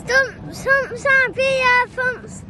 Stump, stump, stump, yeah, thumps.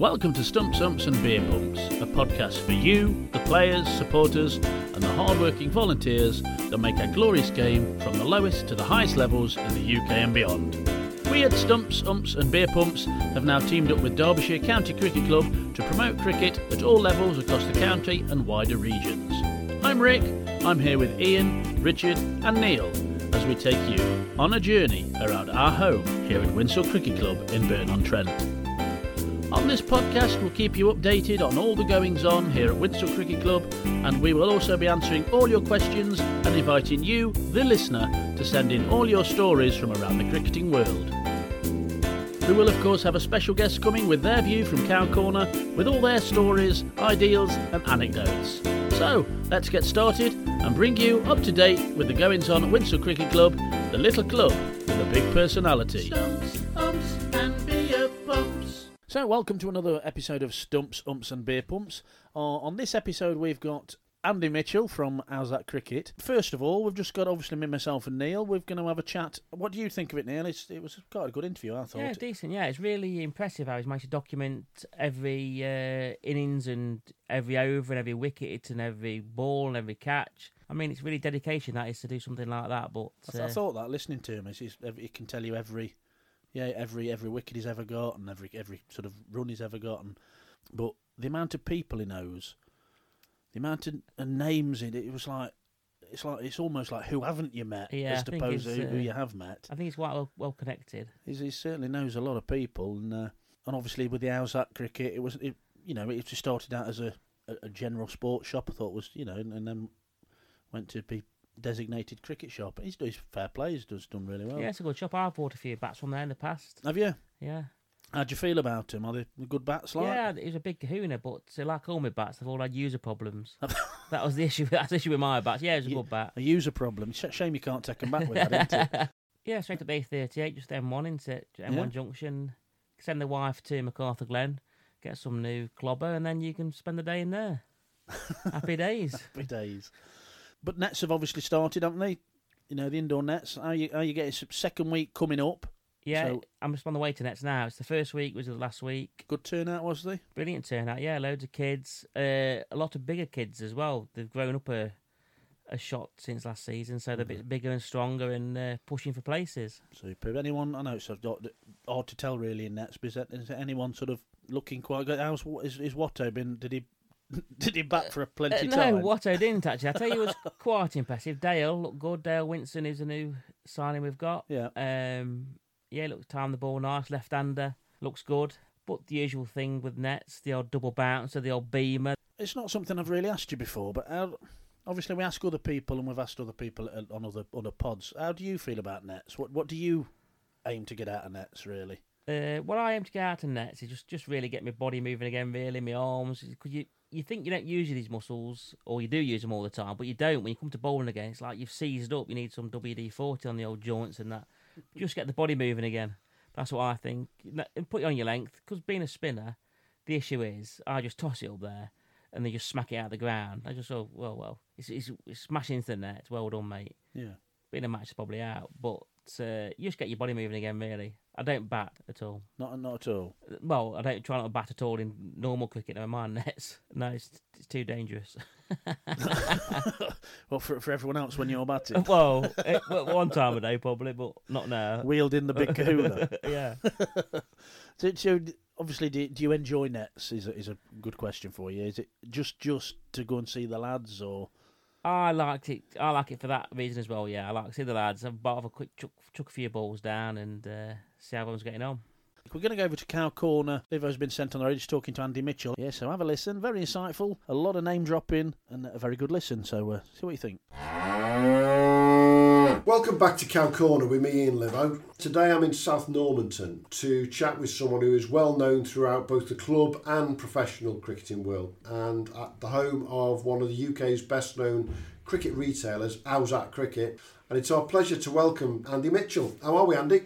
Welcome to Stumps, Umps, and Beer Pumps, a podcast for you, the players, supporters, and the hard-working volunteers that make our glorious game from the lowest to the highest levels in the UK and beyond. We at Stumps, Umps, and Beer Pumps have now teamed up with Derbyshire County Cricket Club to promote cricket at all levels across the county and wider regions. I'm Rick. I'm here with Ian, Richard, and Neil as we take you on a journey around our home here at Winshill Cricket Club in Burton-on-Trent. On this podcast, we'll keep you updated on all the goings on here at Winshill Cricket Club, and we will also be answering all your questions and inviting you, the listener, to send in all your stories from around the cricketing world. We will, of course, have a special guest coming with their view from Cow Corner with all their stories, ideals, and anecdotes. So, let's get started and bring you up to date with the goings on at Winshill Cricket Club, the little club with a big personality. So, welcome to another episode of Stumps, Umps, and Beer Pumps. Uh, on this episode, we've got Andy Mitchell from Owzat Cricket. First of all, we've just got obviously me, myself, and Neil. We're going to have a chat. What do you think of it, Neil? It's, it was quite a good interview, I thought. Yeah, decent. Yeah, it's really impressive how he's managed to document every uh, innings and every over and every wicket and every ball and every catch. I mean, it's really dedication that is to do something like that. But I, th- I uh, thought that listening to him, is he can tell you every, yeah, every every wicket he's ever got and every every sort of run he's ever gotten. but the amount of people he knows, the amount of, of names in it, it was like. It's like it's almost like who haven't you met, Yeah, as opposed to who uh, you have met. I think he's quite well, well connected. He's, he certainly knows a lot of people, and uh, and obviously with the How's cricket, it was it, you know it just started out as a, a, a general sports shop. I thought was you know, and, and then went to be designated cricket shop. He's doing fair play. He's does done really well. Yeah, it's a good shop. I've bought a few bats from there in the past. Have you? Yeah. How'd you feel about him? Are they good bats? Like? Yeah, he was a big kahuna, but like all my bats, they've all had user problems. that was the issue. That's the issue with my bats. Yeah, it was a good bat. A user problem. Shame you can't take them back with that, isn't it? Yeah, straight up the A38, just M1 into it, M1 Yeah. junction. Send the wife to McArthurGlen, get some new clobber, and then you can spend the day in there. Happy days. Happy days. But nets have obviously started, haven't they? You know the indoor nets. How you how you getting second week coming up? Yeah, So- I'm just on the way to nets now. It's the first week, was the last week. Good turnout was they? Brilliant turnout. Yeah, loads of kids. Uh, a lot of bigger kids as well. They've grown up a a shot since last season, so they're a bit bigger and stronger and uh, pushing for places. Superb. Anyone? I know it's hard to tell really in nets, but is, that, is anyone sort of looking quite good? How's is, is Watto been? Did he did he bat for a plenty Uh, no, time? Watto didn't actually. I tell you, it was quite impressive. Dale looked good. Dale Winston is a new signing we've got. Yeah. Um, yeah, looks time the ball nice. Left hander looks good. But the usual thing with nets, the old double bouncer, the old beamer. It's not something I've really asked you before, but how, obviously we ask other people and we've asked other people on other other pods. How do you feel about nets? What what do you aim to get out of nets really? Uh, what I aim to get out of nets is just, just really get my body moving again, really, my arms. Because you, you think you don't use these muscles, or you do use them all the time, but you don't. When you come to bowling again, it's like you've seized up. You need some WD 40 on the old joints and that. Just get the body moving again. That's what I think. And put it on your length, because being a spinner, the issue is I just toss it up there and they just smack it out of the ground. I just go, well, well, it's, it's, it's smashing into the net. Well done, mate. Yeah. Being a match is probably out, but uh, you just get your body moving again, really. I don't bat at all. Not not at all. Well, I don't try not to bat at all in normal cricket. Never mind nets. No, it's, it's too dangerous. well, for for everyone else when you're batting. well, it, well, one time a day probably, but not now. Wheeled in the big kahuna. yeah. so, so obviously, do, do you enjoy nets? Is a, is a good question for you. Is it just just to go and see the lads, or I liked it. I like it for that reason as well. Yeah, I like to see the lads. I've bought a quick chuck, chuck a few balls down and uh, see how everyone's getting on. We're going to go over to Cow Corner. Livo's been sent on the radio just talking to Andy Mitchell. Yeah, so have a listen. Very insightful, a lot of name dropping, and a very good listen. So uh, see what you think. Welcome back to Cow Corner with me, Ian Livo. Today I'm in South Normanton to chat with someone who is well known throughout both the club and professional cricketing world, and at the home of one of the UK's best known cricket retailers, Owzat Cricket. And it's our pleasure to welcome Andy Mitchell. How are we, Andy?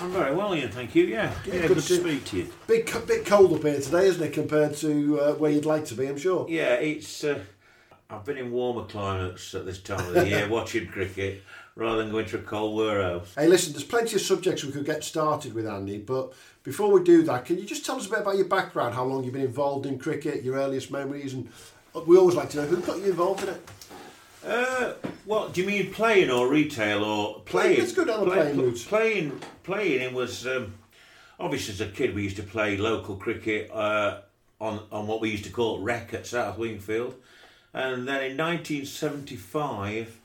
I'm very well, Ian. Thank you. Yeah, yeah, good, to, speak to you. Big, bit cold up here today, isn't it, compared to uh, where you'd like to be? I'm sure. Yeah, it's. Uh, I've been in warmer climates at this time of the year watching cricket rather than going to a cold warehouse. Hey, listen, there's plenty of subjects we could get started with, Andy, but before we do that, can you just tell us a bit about your background, how long you've been involved in cricket, your earliest memories, and we always like to know who got you involved in it? Uh, what do you mean playing or retail or playing? It's good go down the playing route. Playing, playing. It was um, obviously as a kid we used to play local cricket uh, on on what we used to call rec at South Wingfield, and then in 1975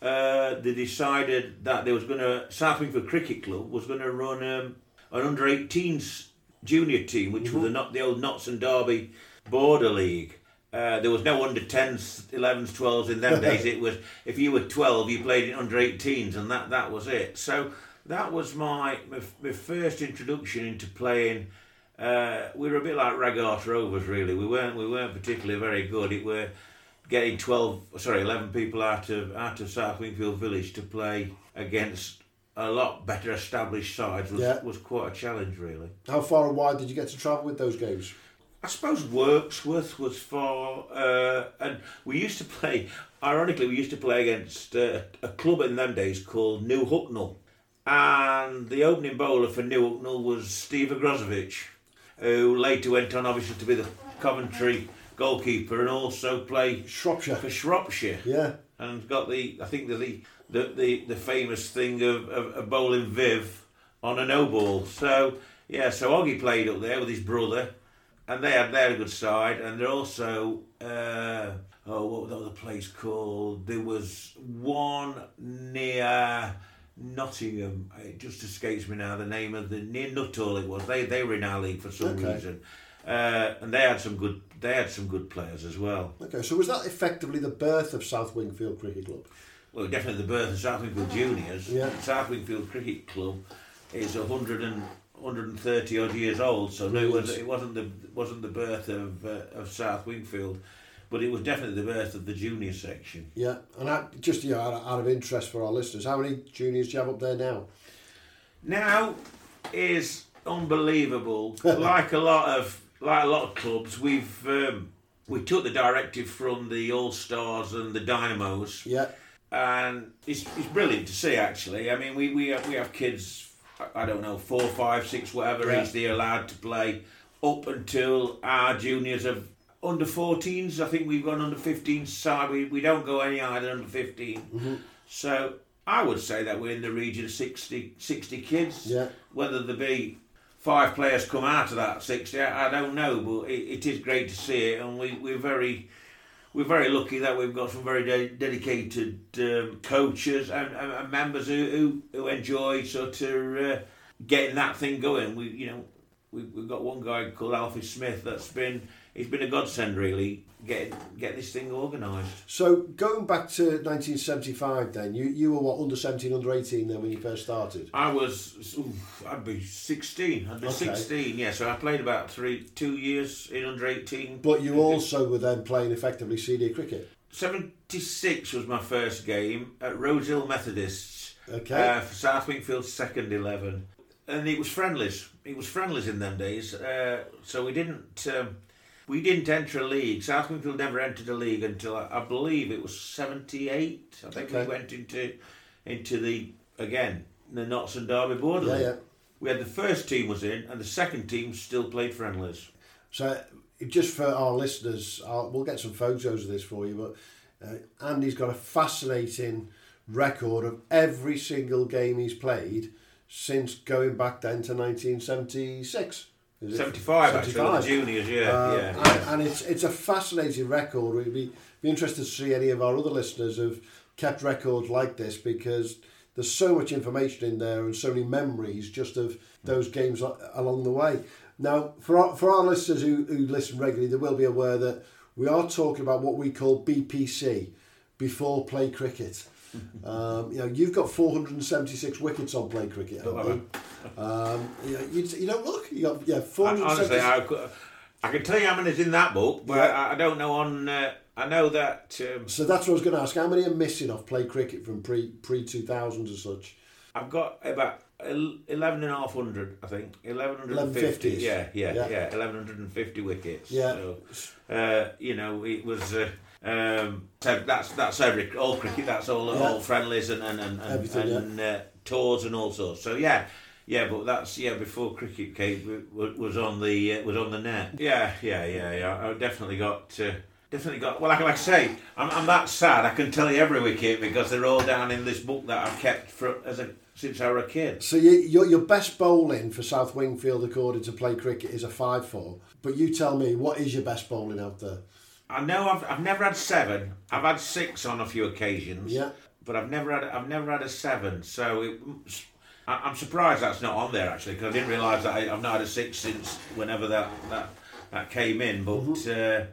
uh, they decided that there was going to South Wingfield Cricket Club was going to run um, an under 18s junior team, which mm-hmm. was the not the old Notts and Derby Border League. Uh, there was no under 10s, 11s, 12s in them days. It was if you were 12, you played in under 18s, and that that was it. So that was my my, my first introduction into playing. Uh, we were a bit like Raggart Rovers, really. We weren't we weren't particularly very good. It were getting 12 sorry 11 people out of out of South Wingfield Village to play against a lot better established sides was, yeah. was quite a challenge really how far and wide did you get to travel with those games I suppose Wirksworth was for, uh, and we used to play ironically we used to play against uh, a club in them days called New Hucknall and the opening bowler for New Hucknall was Steve Ogrizovic who later went on obviously to be the Coventry goalkeeper and also play Shropshire for Shropshire. Yeah, and got the I think the the the, the famous thing of, of, of bowling Viv on a no ball. So yeah, so Oggy played up there with his brother, and they had they had a good side, and they're also. Uh, oh, what was the place called? There was one near Nottingham. It just escapes me now. The name of the near Nuthall it was. They they were in our league for some okay. reason, uh, and they had some good they had some good players as well. Okay, so was that effectively the birth of South Wingfield Cricket Club? Well, definitely the birth of South Wingfield Juniors. Yeah. South Wingfield Cricket Club is 100 and 130 odd years old, so no, it, was, it wasn't the wasn't the birth of uh, of South Wingfield, but it was definitely the birth of the junior section. Yeah, and I, just you know, out, out of interest for our listeners, how many juniors do you have up there now? Now is unbelievable. like a lot of like a lot of clubs, we've um, we took the directive from the All Stars and the Dynamos. Yeah. And it's, it's brilliant to see actually. I mean, we we have, we have kids. I don't know four, five, six, whatever yeah. age they're allowed to play, up until our juniors have under 14s. I think we've gone under 15s side. We, we don't go any higher than under 15. Mm-hmm. So I would say that we're in the region of 60, 60 kids. Yeah. Whether there be five players come out of that 60. I, I don't know, but it, it is great to see it, and we, we're very we're very lucky that we've got some very de- dedicated um, coaches and, and, and, members who, who, who enjoy sort of uh, getting that thing going. We you know we, we've got one guy called Alfie Smith that's been he's been a godsend really. Get get this thing organised. So going back to 1975, then you you were what under 17, under 18 then when you first started. I was, oof, I'd be 16, under Okay. 16, yeah. So I played about three, two years in under 18. But you also were then playing effectively senior cricket. 76 was my first game at Rosehill Methodists Okay. uh, for South Wingfield's second 11. And it was friendlies. It was friendlies in them days. Uh, so we didn't um, we didn't enter a league. South Wingfield never entered a league until I, I believe it was 78. I think Okay. we went into into the again the Notts and Derby border. Yeah, yeah. We had the first team was in, and the second team still played friendlies. So just for our listeners, I'll, we'll get some photos of this for you. But uh, Andy's got a fascinating record of every single game he's played since going back then to 1976. Is it? 75, actually, the juniors, yeah, Uh, yeah, and, yeah. and it's it's a fascinating record. We'd be be interested to see any of our other listeners have kept records like this because there's so much information in there and so many memories just of those games along the way. Now, for our, for our listeners who, who listen regularly, they will be aware that we are talking about what we call BPC, before play cricket. Um, you know, you've got 476 wickets on play cricket, haven't you? Um, you, know, you, you don't look. You got yeah, I- Honestly, I, I can tell you how many's in that book, but Yeah. I, I don't know on. Uh, I know that um, So that's what I was going to ask. How many are missing off play cricket from pre pre two thousands as such? I've got about el- 11 and a half hundred, I think. 1150. Yeah, yeah, Yeah. yeah, 1150 wickets. Yeah. So, uh, you know, it was. Uh, um, so that's that's every all cricket. That's all Yeah. all friendlies and and and, and, Everything, yeah. uh, tours and all sorts. So yeah, yeah. But that's yeah before cricket came was on the uh, was on the net. Yeah, yeah, yeah, yeah. I definitely got. Uh, Definitely got. Well, like, like I say, I'm, I'm that sad. I can tell you every wicket because they're all down in this book that I've kept for as a since I was a kid. So you, your your best bowling for South Wingfield according to play cricket is a five four. But you tell me what is your best bowling out there? I know I've, I've never had seven. I've had six on a few occasions. Yeah. But I've never had I've never had a seven. So it, I, I'm surprised that's not on there actually because I didn't realise that I, I've not had a six since whenever that that, that came in. But Mm-hmm. uh,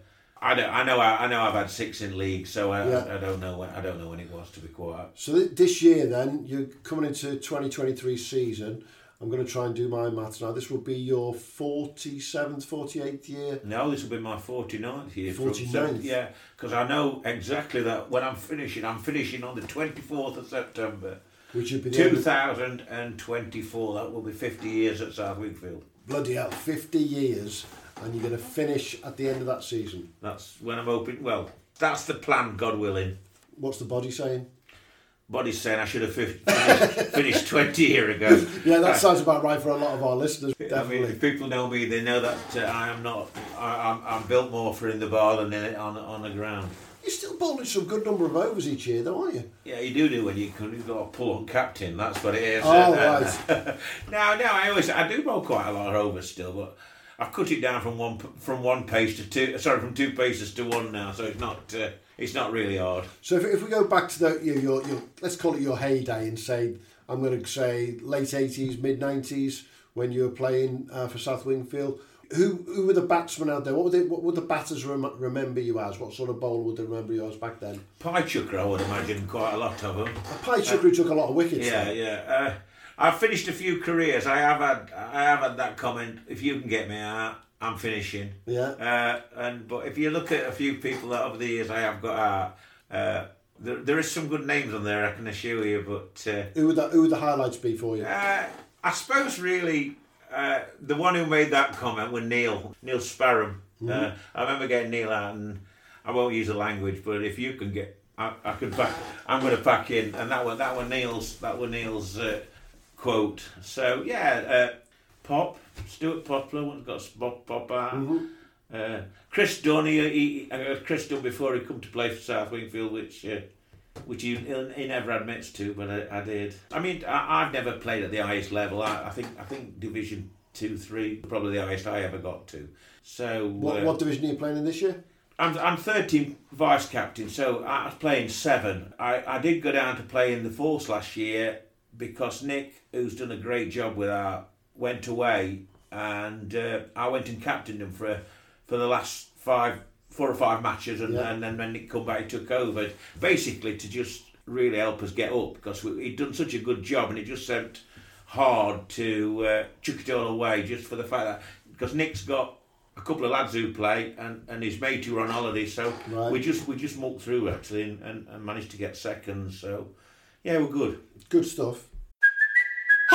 I don't. I know. I, I know. I've had six in league, so I, Yeah. I, I don't know. When, I don't know when it was to be quite. So th- this year then you're coming into 2023 season. I'm going to try and do my maths now. This will be your 47th, 48th year. No, this will be my 49th year. from 49th? seven- yeah, because I know exactly that when I'm finishing, I'm finishing on the 24th of September. Which would be the of- 2024. That will be 50 years at South Wingfield. bloody hell, 50 years, and you're going to finish at the end of that season. That's when I'm hoping. Well, that's the plan, God willing. What's the body saying? Body's saying I should have finished, finished 20 year ago. Yeah, that sounds about right for a lot of our listeners. I mean, Definitely. people know me, they know that uh, I am not. I, I'm, I'm built more for in the bar than in on on the ground. You're still bowling some good number of overs each year, though, aren't you? Yeah, you do do when you can. You've got a pull on captain. That's what it is. Oh, Uh, right. no, no. I always I do bowl quite a lot of overs still, but I've cut it down from one from one pace to two. Sorry, from two paces to one now. So it's not uh, it's not really hard. So if, if we go back to the your, your, your let's call it your heyday and say I'm going to say late 80s, mid 90s when you were playing uh, for South Wingfield. Who who were the batsmen out there? What would they, what would the batters rem- remember you as? What sort of bowler would they remember you as back then? Pie chucker, I would imagine quite a lot of them. A pie chucker who took a lot of wickets. Yeah, then. yeah. Uh, I've finished a few careers. I have had I have had that comment. If you can get me out, I'm finishing. Yeah. Uh, and but if you look at a few people that over the years I have got out, uh, there, there is some good names on there. I can assure you. But uh, Who would that, who would the highlights be for you? uh, I suppose really uh, the one who made that comment was Neil Neil Sparham. Uh, I remember getting Neil out, and I won't use the language, but if you can get, I, I could back. I'm going to pack in, and that one that one Neil's that one Neil's uh, quote. So yeah, uh, Pop Stuart Poplar once got Pop Pop out. Uh, Chris Dunn, he, got Chris Dunn before he come to play for South Wingfield, which uh, which he, he never admits to, but I, I did. I mean, I, I've never played at the highest level. I, I think I think Division Two, Three, probably the highest I ever got to. So What, uh, what division are you playing in this year? I'm I'm 13 vice captain, so I was playing seven. I, I did go down to play in the force last year because Nick, who's done a great job with our, went away, and uh, I went and captained him for for the last five, four or five matches, and, Yeah. and then when Nick come back, he took over, basically to just really help us get up because we, he'd done such a good job, and it just seemed hard to uh, chuck it all away just for the fact that because Nick's got a couple of lads who play and, and his mate who are on holiday, so Right. we just we just mucked through actually and, and, and managed to get seconds. So yeah, we're good. Good stuff.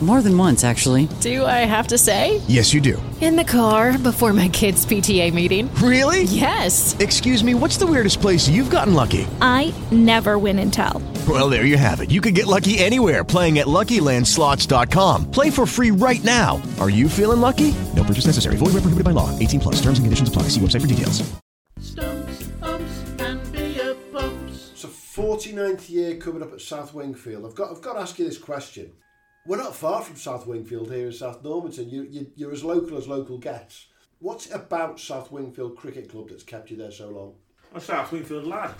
More than once, actually. Do I have to say? Yes, you do. In the car before my kids' PTA meeting. Really? Yes. Excuse me, what's the weirdest place you've gotten lucky? I never win and tell. Well, there you have it. You can get lucky anywhere playing at LuckyLandSlots.com. Play for free right now. Are you feeling lucky? No purchase necessary. Void where prohibited by law. 18 plus. Terms and conditions apply. See website for details. Stumps, umps, and beer pumps. So 49th year coming up at South Wingfield. I've got I've got to ask you this question. We're not far from South Wingfield here in South Normanton. You, you you're as local as local gets. What's it about South Wingfield Cricket Club that's kept you there so long? I'm a South Wingfield lad.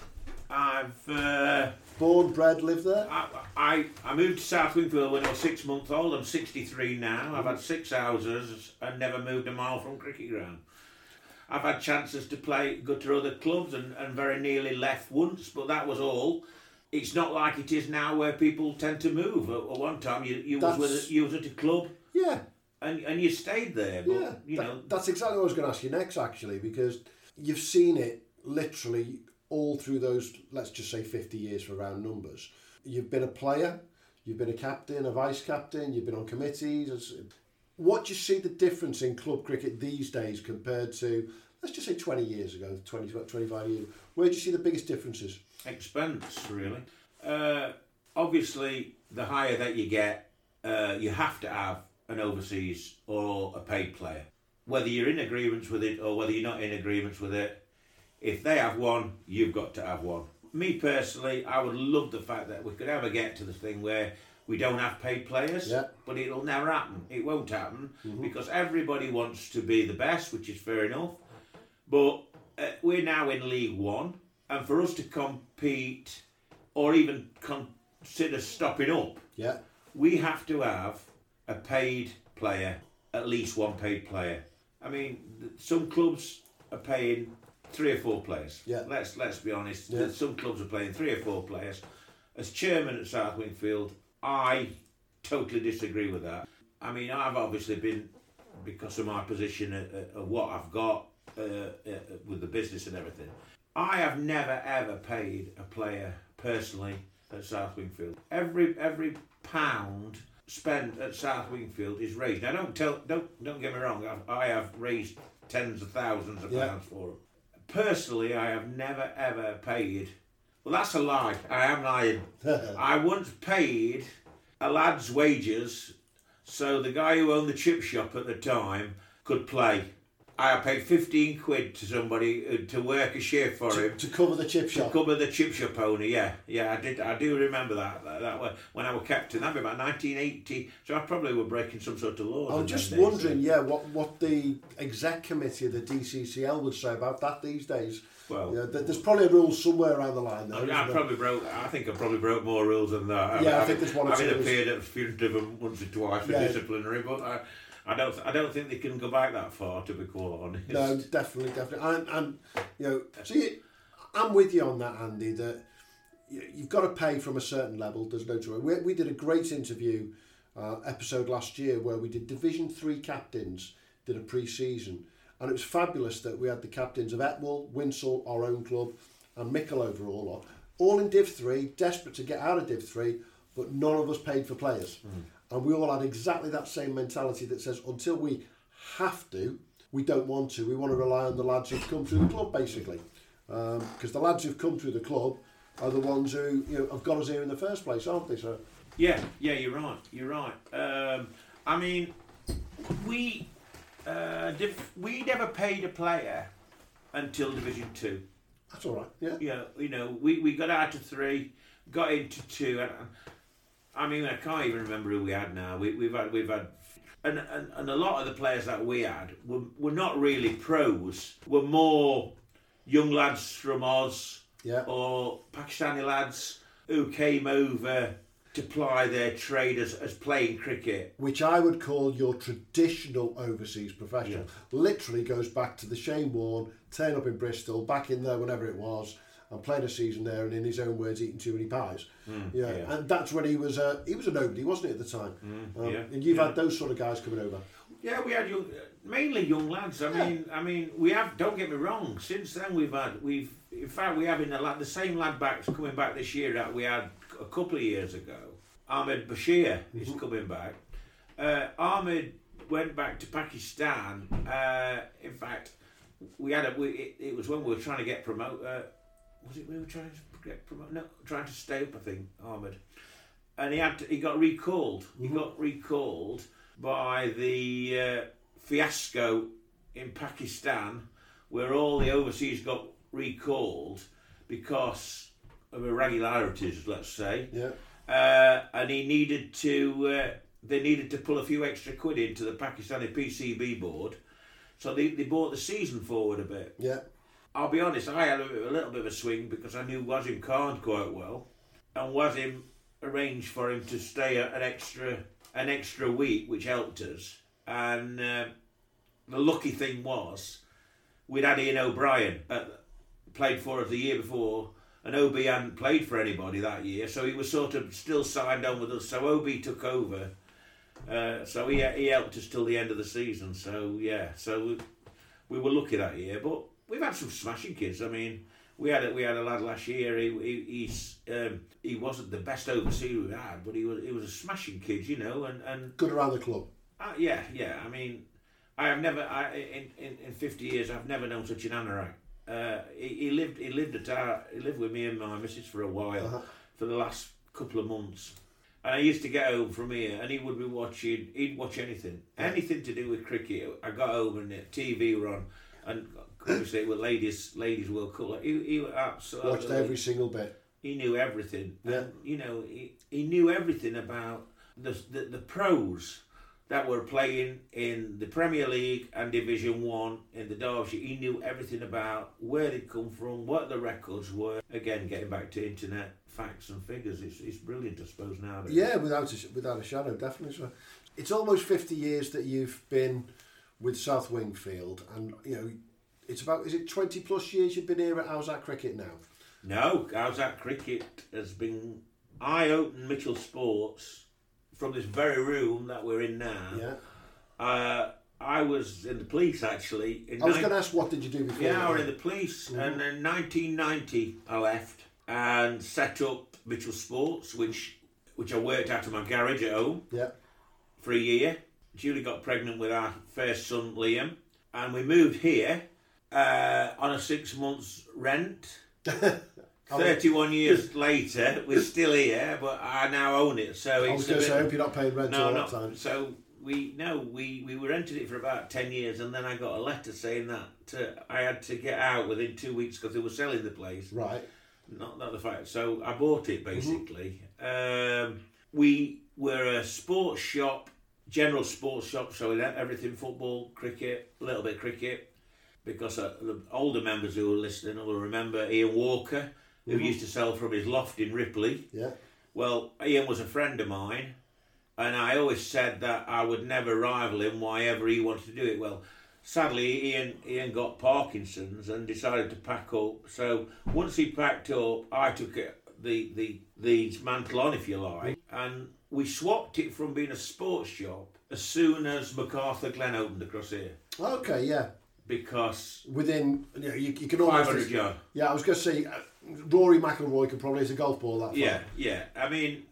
I've uh, Born, bred, lived there. I, I I moved to South Wingfield when I was six months old. I'm 63 now. I've had six houses and never moved a mile from cricket ground. I've had chances to play, go to other clubs and, and very nearly left once, but that was all. It's not like it is now where people tend to move. At, at one time, you, you was with a, you was at a club Yeah, and, and you stayed there. But, yeah. you That- know, that's exactly what I was going to ask you next, actually, because you've seen it literally all through those, let's just say, 50 years for round numbers. You've been a player, you've been a captain, a vice captain, you've been on committees. What do you see the difference in club cricket these days compared to, let's just say, 20 years ago, 20, 25 years? Where do you see the biggest differences? Expense really. Uh, obviously, the higher that you get, uh, you have to have an overseas or a paid player. Whether you're in agreements with it or whether you're not in agreements with it, if they have one, you've got to have one. Me personally, I would love the fact that we could ever get to the thing where we don't have paid players, Yeah. but it'll never happen. It won't happen Mhm. because everybody wants to be the best, which is fair enough. But uh, we're now in League One, and for us to compete or even consider stopping up, Yeah. we have to have a paid player, at least one paid player. I mean, some clubs are paying three or four players. Yeah. Let's let's be honest. Yeah. Some clubs are playing three or four players. As chairman at South Wingfield, I totally disagree with that. I mean, I've obviously been because of my position at, at, at what I've got uh, uh, with the business and everything. I have never ever paid a player personally at South Wingfield. Every every pound spent at South Wingfield is raised. Now, don't tell, don't don't get me wrong. I've, I have raised tens of thousands of Yeah. pounds for them. Personally, I have never ever paid. Well, that's a lie. I am lying. I once paid a lad's wages so the guy who owned the chip shop at the time could play. I paid 15 quid to somebody uh, to work a shift for him. To cover the chip To shop. cover the chip shop owner, yeah. Yeah, I did. I do remember that. That, that was when I was captain. That'd be about 1980. So I probably were breaking some sort of law. I was just wondering, yeah, what, what the exec committee of the DCCL would say about that these days. Well- th- there's probably a rule somewhere around the line. I, I probably broke. I think I probably broke more rules than that. Yeah, I I've- think there's one or I've two. appeared at a few of them once or twice for Yeah. disciplinary, but I, I don't. I don't think they can go back that far. To be quite honest. No, definitely, definitely, and, and you know, you, I'm with you on that, Andy. That you- you've got to pay from a certain level. There's no choice. We, we did a great interview uh, episode last year where we did Division Three captains did a pre-season, and it was fabulous that we had the captains of Etwall, Winshill, our own club, and Mickle overall, all in Div Three, desperate to get out of Div Three, but none of us paid for players, and we all had exactly that same mentality that says until we have to, we don't want to. We want to rely on the lads who've come through the club, basically, because the lads who've come through the club are the ones who you know have got us here in the first place, aren't they? So. Yeah, yeah, you're right. You're right. Um, I mean, we uh, div- we never paid a player until Division Two. That's all right. Yeah. Yeah. You know, we, we got out of three, got into two, and I mean, I can't even remember who we had now. We, we've had we've had. And, and, and a lot of the players that we had were, were not really pros, were more young lads from Oz yeah. or Pakistani lads who came over to ply their trade as, as playing cricket. which I would call your traditional overseas professional. Literally goes back to the Shane Warne, turn up in Bristol, back in there whenever it was, and played a season there, and in his own words, eating too many pies. Mm, yeah. yeah. and that's when he was a he was a nobody, wasn't he at the time? Mm, Um, yeah, And you've yeah. had those sort of guys coming over. Yeah, we had young, mainly young lads. I mean, I mean, we have. Don't get me wrong. Since then, we've had we've in fact we having the lad, the same lad backs coming back this year that we had a couple of years ago. Ahmed Bashir is coming back. Uh, Ahmed went back to Pakistan. Uh, in fact, we had a. We, it, it was when we were trying to get promote. Uh, was it we were trying to get promote? No, trying to stay up. I think Ahmed, and he had to, he got recalled. He got recalled by the uh, fiasco in Pakistan, where all the overseas got recalled because of irregularities, let's say. Yeah. Uh, and he needed to. Uh, they needed to pull a few extra quid into the Pakistani PCB board, so they, they brought the season forward a bit. Yeah. I'll be honest, I had a, a little bit of a swing because I knew Wasim Khan quite well, and Wasim arranged for him to stay an extra an extra week, which helped us. And uh, the lucky thing was, we'd had Ian O'Brien uh, played for us the year before, and OB hadn't played for anybody that year, so he was sort of still signed on with us. So OB took over, uh, so he he helped us till the end of the season. So yeah, so we, we were lucky that year, but we've had some smashing kids. I mean, we had a, we had a lad last year. He, he he's um, he wasn't the best overseer we had, but he was he was a smashing kid, you know, and and Good around the club. uh, yeah, yeah. I mean, I have never, I, in, in, in fifty years, I've never known such an anorak. Uh, he, he lived, he lived at our, he lived with me and my missus for a while, Uh-huh. for the last couple of months. And I used to get home from here, and he would be watching. He'd watch anything, anything to do with cricket. I got home and the TV were on, and obviously it was ladies, ladies World Cup. He, he absolutely Watched every single bit. he knew everything. Yeah. And, you know, he, he knew everything about the, the the pros that were playing in the Premier League and Division One in the Derbyshire. He knew everything about where they'd come from, what the records were. Again, getting back to internet facts and figures, it's, it's brilliant, I suppose nowadays. Yeah, without a, without a shadow, definitely. It's almost fifty years that you've been with South Wingfield, and you know, it's about is it twenty plus years you've been here at Owzat Cricket now? No, Owzat cricket has been. I opened Mitchell Sports from this very room that we're in now. Yeah. Uh, I was in the police actually. In I was nine- going to ask what did you do before? Yeah, I was in the police, Mhm. and in 1990 I left and set up Mitchell Sports, which which I worked out of my garage at home Yeah. for a year. Julie got pregnant with our first son Liam, and we moved here uh, on a six months rent. Thirty-one years later, we're still here, but I now own it. So I was going to say, I hope you're not paying rent no, all that time. So we no, we we were rented it for about ten years, and then I got a letter saying that uh, I had to get out within two weeks because they were selling the place. Right. Not not the fact. So I bought it basically. Um, we were a sports shop, general sports shop, so we had everything football, cricket, a little bit of cricket. Because uh, the older members who are listening will remember Ian Walker, who Mhm. used to sell from his loft in Ripley. Yeah. Well, Ian was a friend of mine, and I always said that I would never rival him, why ever he wanted to do it. Well, sadly, Ian Ian got Parkinson's and decided to pack up. So once he packed up, I took it, the the the mantle on, if you like, and we swapped it from being a sports shop as soon as McArthurGlen opened across here. Okay, yeah. Because within you, know, you, you can almost 500 yard. Yeah, I was going to say uh, Rory McIlroy could probably hit a golf ball that far. Yeah, yeah. I mean,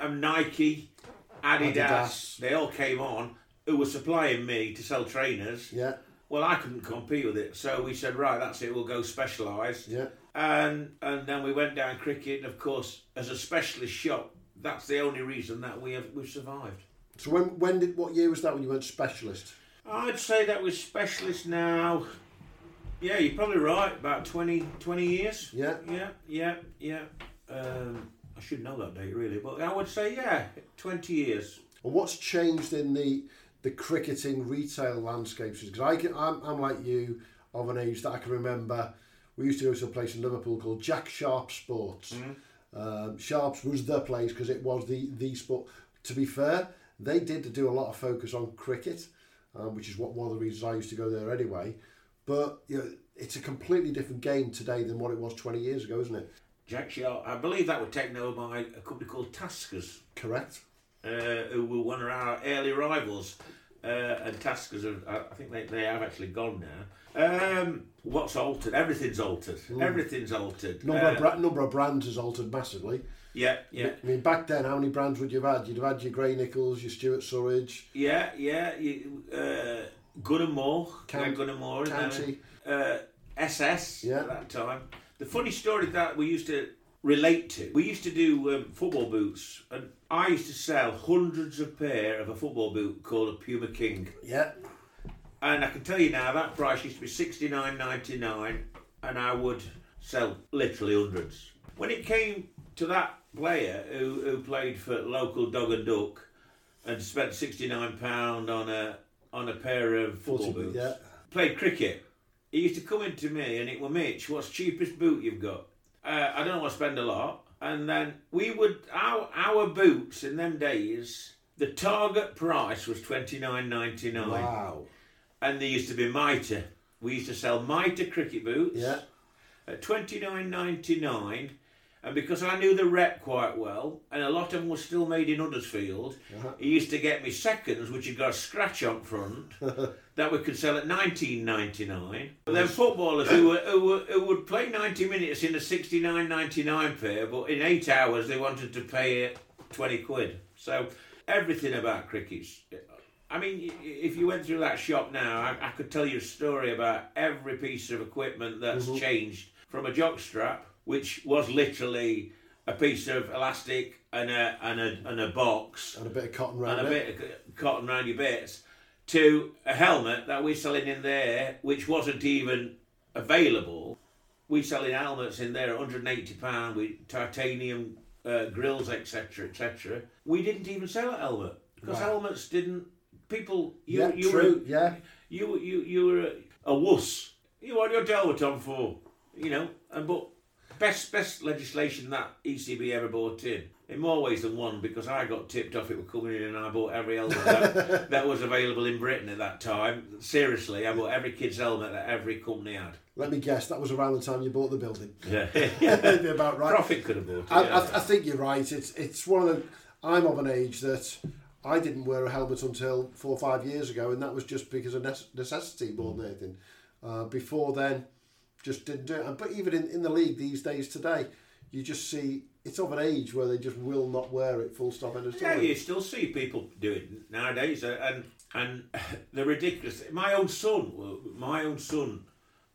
um, Nike, Adidas, Adidas. they all came on who were supplying me to sell trainers. Yeah. Well, I couldn't compete with it, so we said, right, that's it. We'll go specialised. Yeah. And and then we went down cricket, and of course, as a specialist shop, that's the only reason that we have we've survived. So when when did what year was that when you went specialist? I'd say that was specialist now. Yeah, you're probably right. About 20, 20 years. Yeah. Yeah, yeah, yeah. Um, I should know that date really, but I would say yeah, twenty years. And what's changed in the the cricketing retail landscapes? Because I can, I'm, I'm like you, of an age that I can remember. We used to go to a place in Liverpool called Jack Sharp Sports. Um, Sharps was the place because it was the the sport. To be fair, they did do a lot of focus on cricket, um, which is what one of the reasons I used to go there anyway. But you know, it's a completely different game today than what it was 20 years ago, isn't it? Jack Sharp, I believe that was taken over by a company called Taskers. Correct. uh, who were one of our early rivals. Uh, and Taskers, I think they, they have actually gone now. Um, what's altered? Everything's altered. Mm. Everything's altered. Number, Uh, of bra- number of brands has altered massively. Yeah, yeah, I mean, back then, how many brands would you have had? You'd have had your Gray-Nicolls, your Stuart Surridge. yeah, yeah. You, uh, Gunn and Moore. Yeah, Gunn and Moore. County. Uh, SS Yeah. at that time. The funny story that we used to relate to, we used to do um, football boots, and I used to sell hundreds of pair of a football boot called a Puma King. Yeah. And I can tell you now that price used to be sixty nine ninety nine, and I would sell literally hundreds. When it came to that player who, who played for local dog and duck and spent sixty nine pound on a on a pair of football boots, yeah. played cricket. He used to come in to me and it were Mitch, what's cheapest boot you've got? Uh, I don't want to spend a lot. And then we would our our boots in them days. The target price was twenty nine ninety nine Wow. and there used to be mitre. We used to sell mitre cricket boots Yeah. at twenty nine ninety nine, and because I knew the rep quite well, and a lot of them were still made in Huddersfield, he used to get me seconds, which had got a scratch on front, that we could sell at nineteen ninety nine. But then footballers who were, who were who would play ninety minutes in a sixty nine ninety nine pair, but in eight hours they wanted to pay it twenty quid. So everything about cricket's I mean, if you went through that shop now, I, I could tell you a story about every piece of equipment that's Mhm. changed from a jock strap, which was literally a piece of elastic and a and a, and a box And a bit of cotton round and a bit of cotton around your bits, to a helmet that we're selling in there, which wasn't even available. We're selling helmets in there, 180 pound with titanium uh, grills, etc., etc. We didn't even sell a helmet because Wow. helmets didn't. People, you, Yeah, you true, were, yeah. you you you were a, a wuss. You want your helmet on for, you know, and but best best legislation that ECB ever brought in. In more ways than one, because I got tipped off it were coming in and I bought every helmet that, that was available in Britain at that time. Seriously, I bought every kid's helmet that every company had. Let me guess, that was around the time you bought the building. Yeah. That'd about right. Profit could have bought it. I, yeah. I, I think you're right. It's it's one of the. I'm of an age that I didn't wear a helmet until four or five years ago, and that was just because of necessity more than anything. Uh, before then, just didn't do it. But even in, in the league these days today, you just see it's of an age where they just will not wear it. Full stop. End of Yeah, you still see people do it nowadays, uh, and and they're ridiculous. My own son, my own son,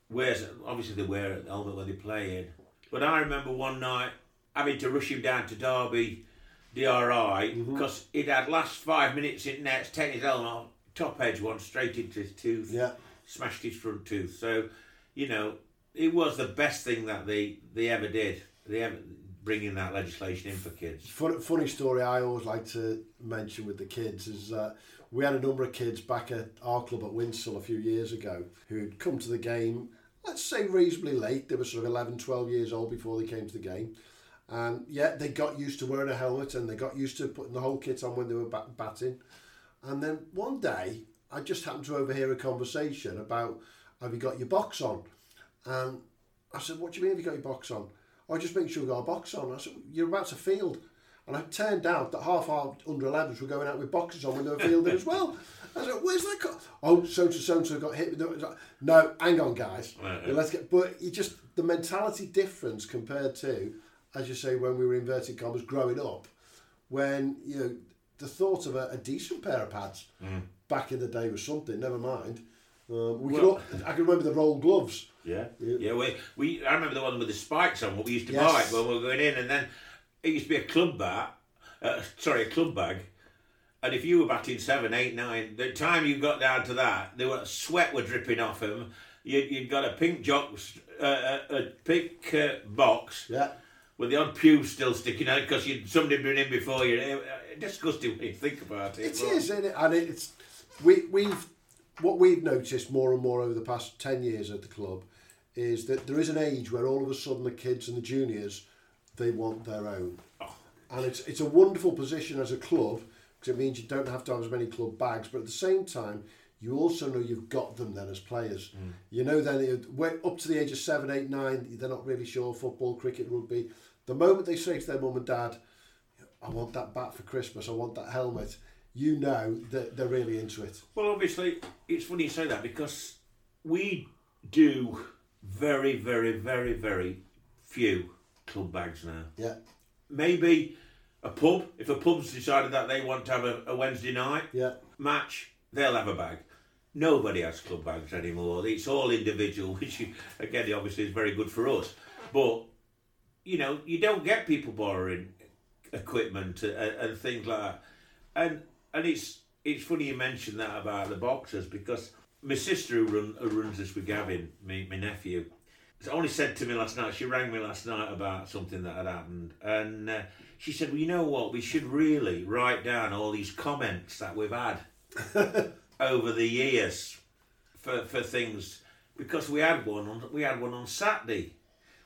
wears obviously they wear a helmet when they play in. But I remember one night having to rush him down to Derby, DRI, because he'd had last five minutes in nets, taken his helmet off, top edge one straight into his tooth, Yeah. smashed his front tooth. So, you know, it was the best thing that they they ever did. They ever bringing that legislation in for kids. Funny, funny story I always like to mention with the kids is uh, we had a number of kids back at our club at Winshill a few years ago who'd come to the game, let's say reasonably late. They were sort of 11, 12 years old before they came to the game. And yeah, they got used to wearing a helmet and they got used to putting the whole kit on when they were bat- batting. And then one day, I just happened to overhear a conversation about have you got your box on? And I said, what do you mean have you got your box on? I just make sure we've got a box on. I said, you're about to field. And I turned out that half our under 11s were going out with boxes on when they were fielding as well. I said, where's that? Co-? Oh, so and so and so got hit. No, hang on, guys. Right. Let's get. But you just the mentality difference compared to, as you say, when we were inverted commas growing up, when you know the thought of a, a decent pair of pads Mm. back in the day was something. Never mind. Um, we Well- could all, I can remember the rolled gloves. Yeah, yeah. we, we I remember the one with the spikes on what we used to Yes. buy when we were going in, and then it used to be a club bat, uh, sorry, a club bag. And if you were batting seven, eight, nine, the time you got down to that, there were sweat were dripping off him. You, you'd got a pink jock, uh, a, a pink uh, box, yeah, with the odd pube still sticking out because you'd somebody been in before you. Uh, disgusting when you think about it. It but- is, isn't it? And it's we we've what we've noticed more and more over the past ten years at the club is that there is an age where all of a sudden the kids and the juniors they want their own, oh. and it's it's a wonderful position as a club because it means you don't have to have as many club bags, but at the same time. You also know you've got them then as players. Mm. You know then up to the age of seven, eight, nine, they're not really sure football, cricket, rugby. The moment they say to their mum and dad, I want that bat for Christmas. I want that helmet. You know that they're really into it. Well, obviously, it's funny you say that because we do very, very, very, very few club bags now. Yeah. Maybe a pub, if a pub's decided that they want to have a, a Wednesday night yeah. match, they'll have a bag. Nobody has club bags anymore. It's all individual, which you, again, obviously is very good for us. But you know, you don't get people borrowing equipment and, and things like that. And and it's it's funny you mentioned that about the boxers because my sister who, run, who runs this with Gavin, me, my nephew, only said to me last night. She rang me last night about something that had happened, and uh, she said, "Well, you know what? We should really write down all these comments that we've had over the years for for things because we had one on we had one on Saturday."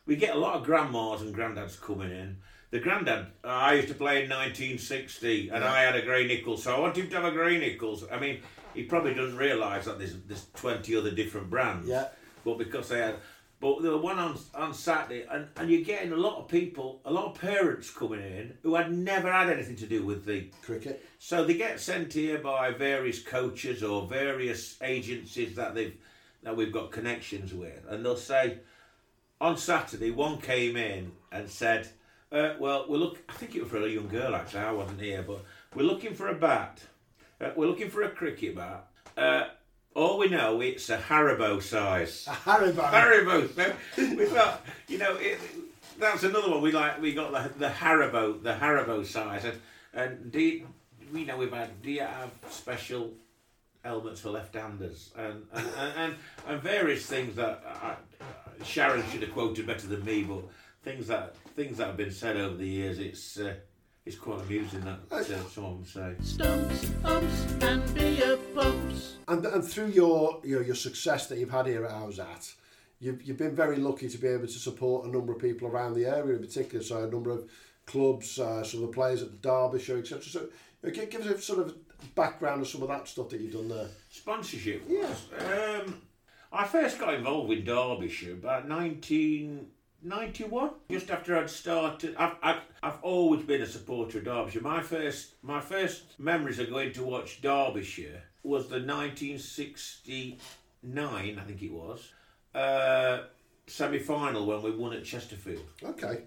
we get a lot of grandmas and granddads coming in. The granddad, uh, I used to play in 1960, and I had a Gray-Nicoll, so I want him to have a Gray-Nicolls. I mean, he probably doesn't realise that there's there's 20 other different brands. Yeah. But because they had, but there were one on on Saturday, and and you're getting a lot of people, a lot of parents coming in who had never had anything to do with the cricket. So they get sent here by various coaches or various agencies that they've that we've got connections with, and they'll say on Saturday, one came in and said, uh, "Well, we're look. I think it was for a young girl actually. I wasn't here, but we're looking for a bat. Uh, we're looking for a cricket bat. Uh, all we know it's a Haribo size. A Haribo. Haribo. So we thought, you know, it, that's another one. We like. We got the the Haribo, the Haribo size, and and do you, we know we've had. Do you have special helmets for left-handers and and, and, and, and various things that I, Sharon should have quoted better than me, but things that things that have been said over the years, it's uh, it's quite amusing that uh, someone would say. Stumps, umps, and beer pumps. And, and through your you know, your success that you've had here at Owzat, you've, you've been very lucky to be able to support a number of people around the area in particular. So a number of clubs, uh, some of the players at the Derbyshire, etc. So you know, give, give us a sort of background of some of that stuff that you've done there. Sponsorship. Yes. Um, I first got involved with Derbyshire about 1991, just after I'd started. I've, I've, I've always been a supporter of Derbyshire. My first, my first memories of going to watch Derbyshire was the 1969, I think it was, uh, semi final when we won at Chesterfield. Okay.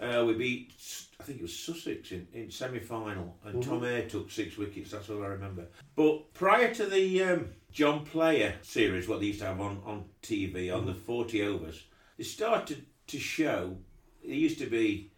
Uh, we beat, I think it was Sussex in, in semi final, and Tom Mhm. Eyre took six wickets. That's all I remember. But prior to the um, John Player series, what they used to have on, on TV, on the 40 overs, they started to show, It used to be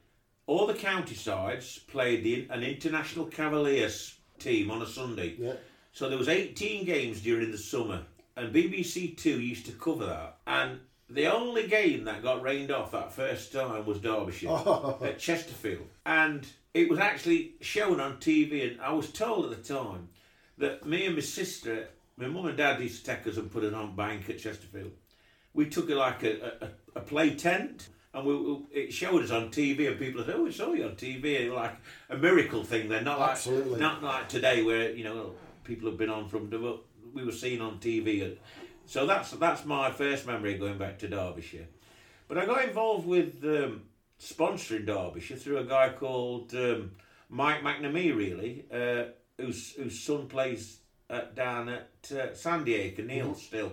all the county sides played the, an international Cavaliers team on a Sunday. Yeah. So there was 18 games during the summer, and BBC Two used to cover that. And the only game that got rained off that first time was Derbyshire Oh. at Chesterfield, and it was actually shown on TV. And I was told at the time that me and my sister, my mum and dad used to take us and put it on bank at Chesterfield. We took it like a, a, a play tent. And we, we- it showed us on TV, and people said, "Oh, we saw you on TV." And like a miracle thing. Then, not like Absolutely. not like today, where you know people have been on from the we were seen on TV. So that's that's my first memory going back to Derbyshire. But I got involved with um, sponsoring Derbyshire through a guy called um, Mike McNamee, really, uh, whose whose son plays at, down at uh, Diego Neil Mhm. still.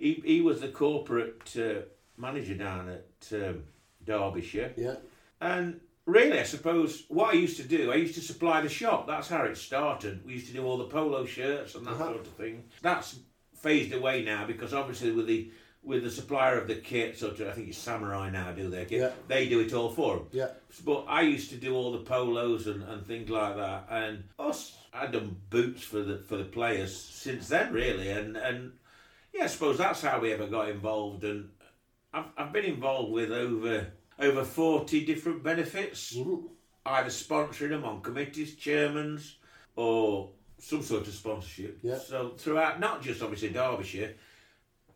He he was the corporate uh, manager down at um, Derbyshire. Yeah. And really, I suppose what I used to do, I used to supply the shop. That's how it started. We used to do all the polo shirts and that Uh-huh. sort of thing. That's phased away now because obviously with the with the supplier of the kit, sort of, I think it's Samurai now do their kit. Yeah. They do it all for them. Yeah. But I used to do all the polos and, and things like that, and us I'd done boots for the for the players since then, really, and and yeah, I suppose that's how we ever got involved, and I've I've been involved with over over forty different benefits, either sponsoring them on committees, chairmans, or some sort of sponsorship. Yeah. So throughout, not just obviously Derbyshire,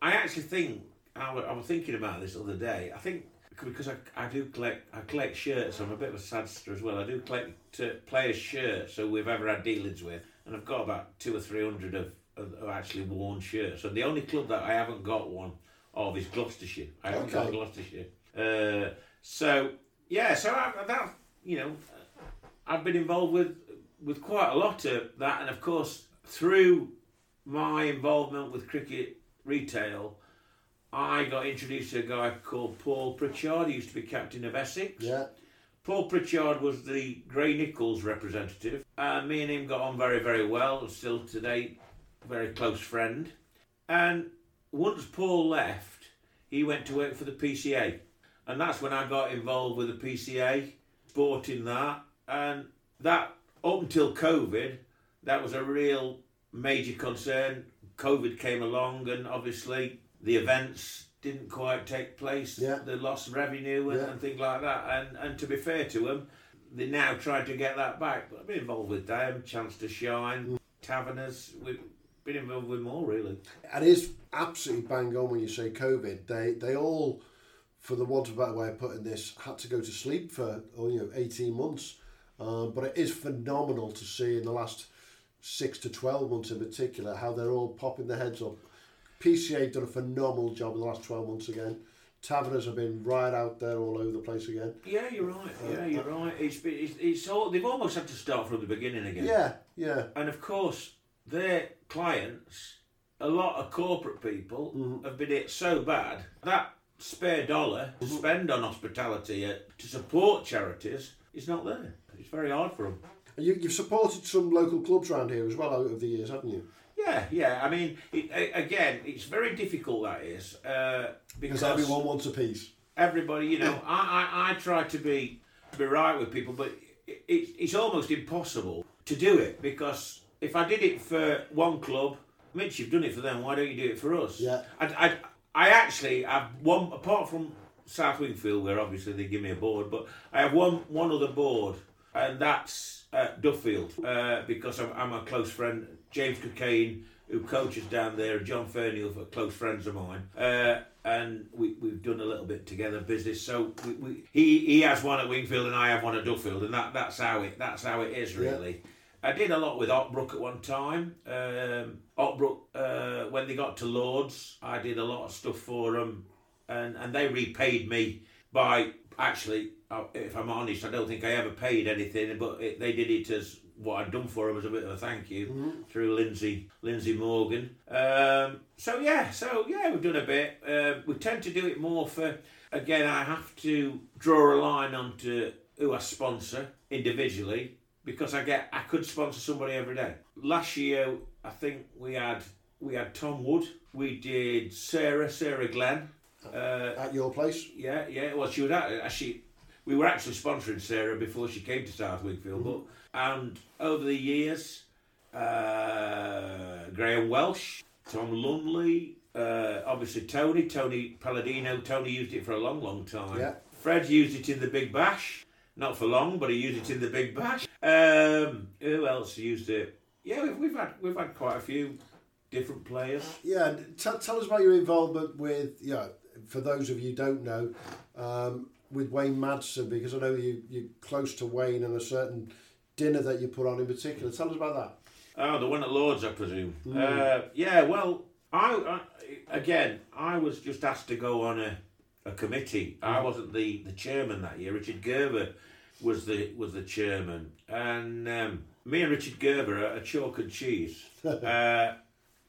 I actually think I was thinking about this the other day. I think because I, I do collect I collect shirts. I'm a bit of a sadster as well. I do collect uh, players' shirts who we've ever had dealings with, and I've got about two or three hundred of, of actually worn shirts. And the only club that I haven't got one of is Gloucestershire. I haven't got Gloucestershire. Uh, so yeah, so I, that you know, I've been involved with with quite a lot of that, and of course through my involvement with cricket retail, I got introduced to a guy called Paul Pritchard. He used to be captain of Essex. Yeah. Paul Pritchard was the Gray-Nicolls representative. And me and him got on very, very well. Still today, very close friend. And once Paul left, he went to work for the PCA. And that's when I got involved with the PCA, bought in that. And that, up until COVID, that was a real major concern. COVID came along, and obviously the events didn't quite take place. Yeah. The lost revenue and, Yeah. and things like that. And and to be fair to them, they now trying to get that back. But I've been involved with them, Chance to Shine, mm. Taverners. We've been involved with more really. It is absolutely bang on when you say COVID. They they all, for the want of a better way of putting this, had to go to sleep for oh, you know eighteen months. Um, but it is phenomenal to see in the last six to twelve months in particular how they're all popping their heads up. PCA done a phenomenal job in the last twelve months again. Taverners have been right out there all over the place again. Yeah, you're right. Yeah, you're right. It's been, it's, it's all they've almost had to start from the beginning again. Yeah, yeah. And of course, their clients, a lot of corporate people, have been hit so bad that spare dollar to spend on hospitality uh, to support charities is not there. It's very hard for them. You, you've supported some local clubs around here as well over the years, haven't you? Yeah, yeah. I mean, it, again, it's very difficult. That is uh, because Because everyone wants a piece. everybody, you know, I, I, I try to be be right with people, but it, it's it's almost impossible to do it because if I did it for one club, Mitch, you've done it for them. Why don't you do it for us? Yeah. I, I, I actually have one apart from South Wingfield, where obviously they give me a board, but I have one one other board, and that's uh, Duffield uh, because I'm, I'm a close friend, James Cocaine, who coaches down there, and John Ferniel, are close friends of mine. Uh, and we, we've done a little bit together business. So we, we, he he has one at Wingfield and I have one at Duffield, and that, that's how it that's how it is Yeah. I did a lot with Ockbrook at one time. Um, Ockbrook, uh, when they got to Lords, I did a lot of stuff for them, and, and they repaid me by actually, uh, if I'm honest, I don't think I ever paid anything, but it, they did it as what I'd done for them as a bit of a thank you through Lindsay Lindsay Morgan. Um, so yeah, so yeah, we've done a bit. Uh, we tend to do it more for. Again, I have to draw a line onto who I sponsor individually because I get I could sponsor somebody every day. Last year, I think we had we had Tom Wood. We did Sarah Sarah Glenn. Uh, At your place? yeah, yeah. Well, she was at, actually. We were actually sponsoring Sarah before she came to South Wingfield, but and over the years, uh, Graham Welsh, Tom Lumley, uh, obviously Tony, Tony Palladino. Tony used it for a long, long time. Yeah. Fred used it in the Big Bash, not for long, but he used it in the Big Bash. Um, who else used it? Yeah, we've, we've had we've had quite a few different players. Yeah, and tell, us about your involvement with, yeah, for those of you who don't know, um, with Wayne Madsen, because I know you, you're close to Wayne and a certain dinner that you put on in particular. Tell us about that. Oh, the one at Lords, I presume. Uh, yeah, well, I, I again, I was just asked to go on a, a committee. I wasn't the, the chairman that year. Richard Gerber was the was the chairman, and um, me and Richard Gerber are, are chalk and cheese. uh,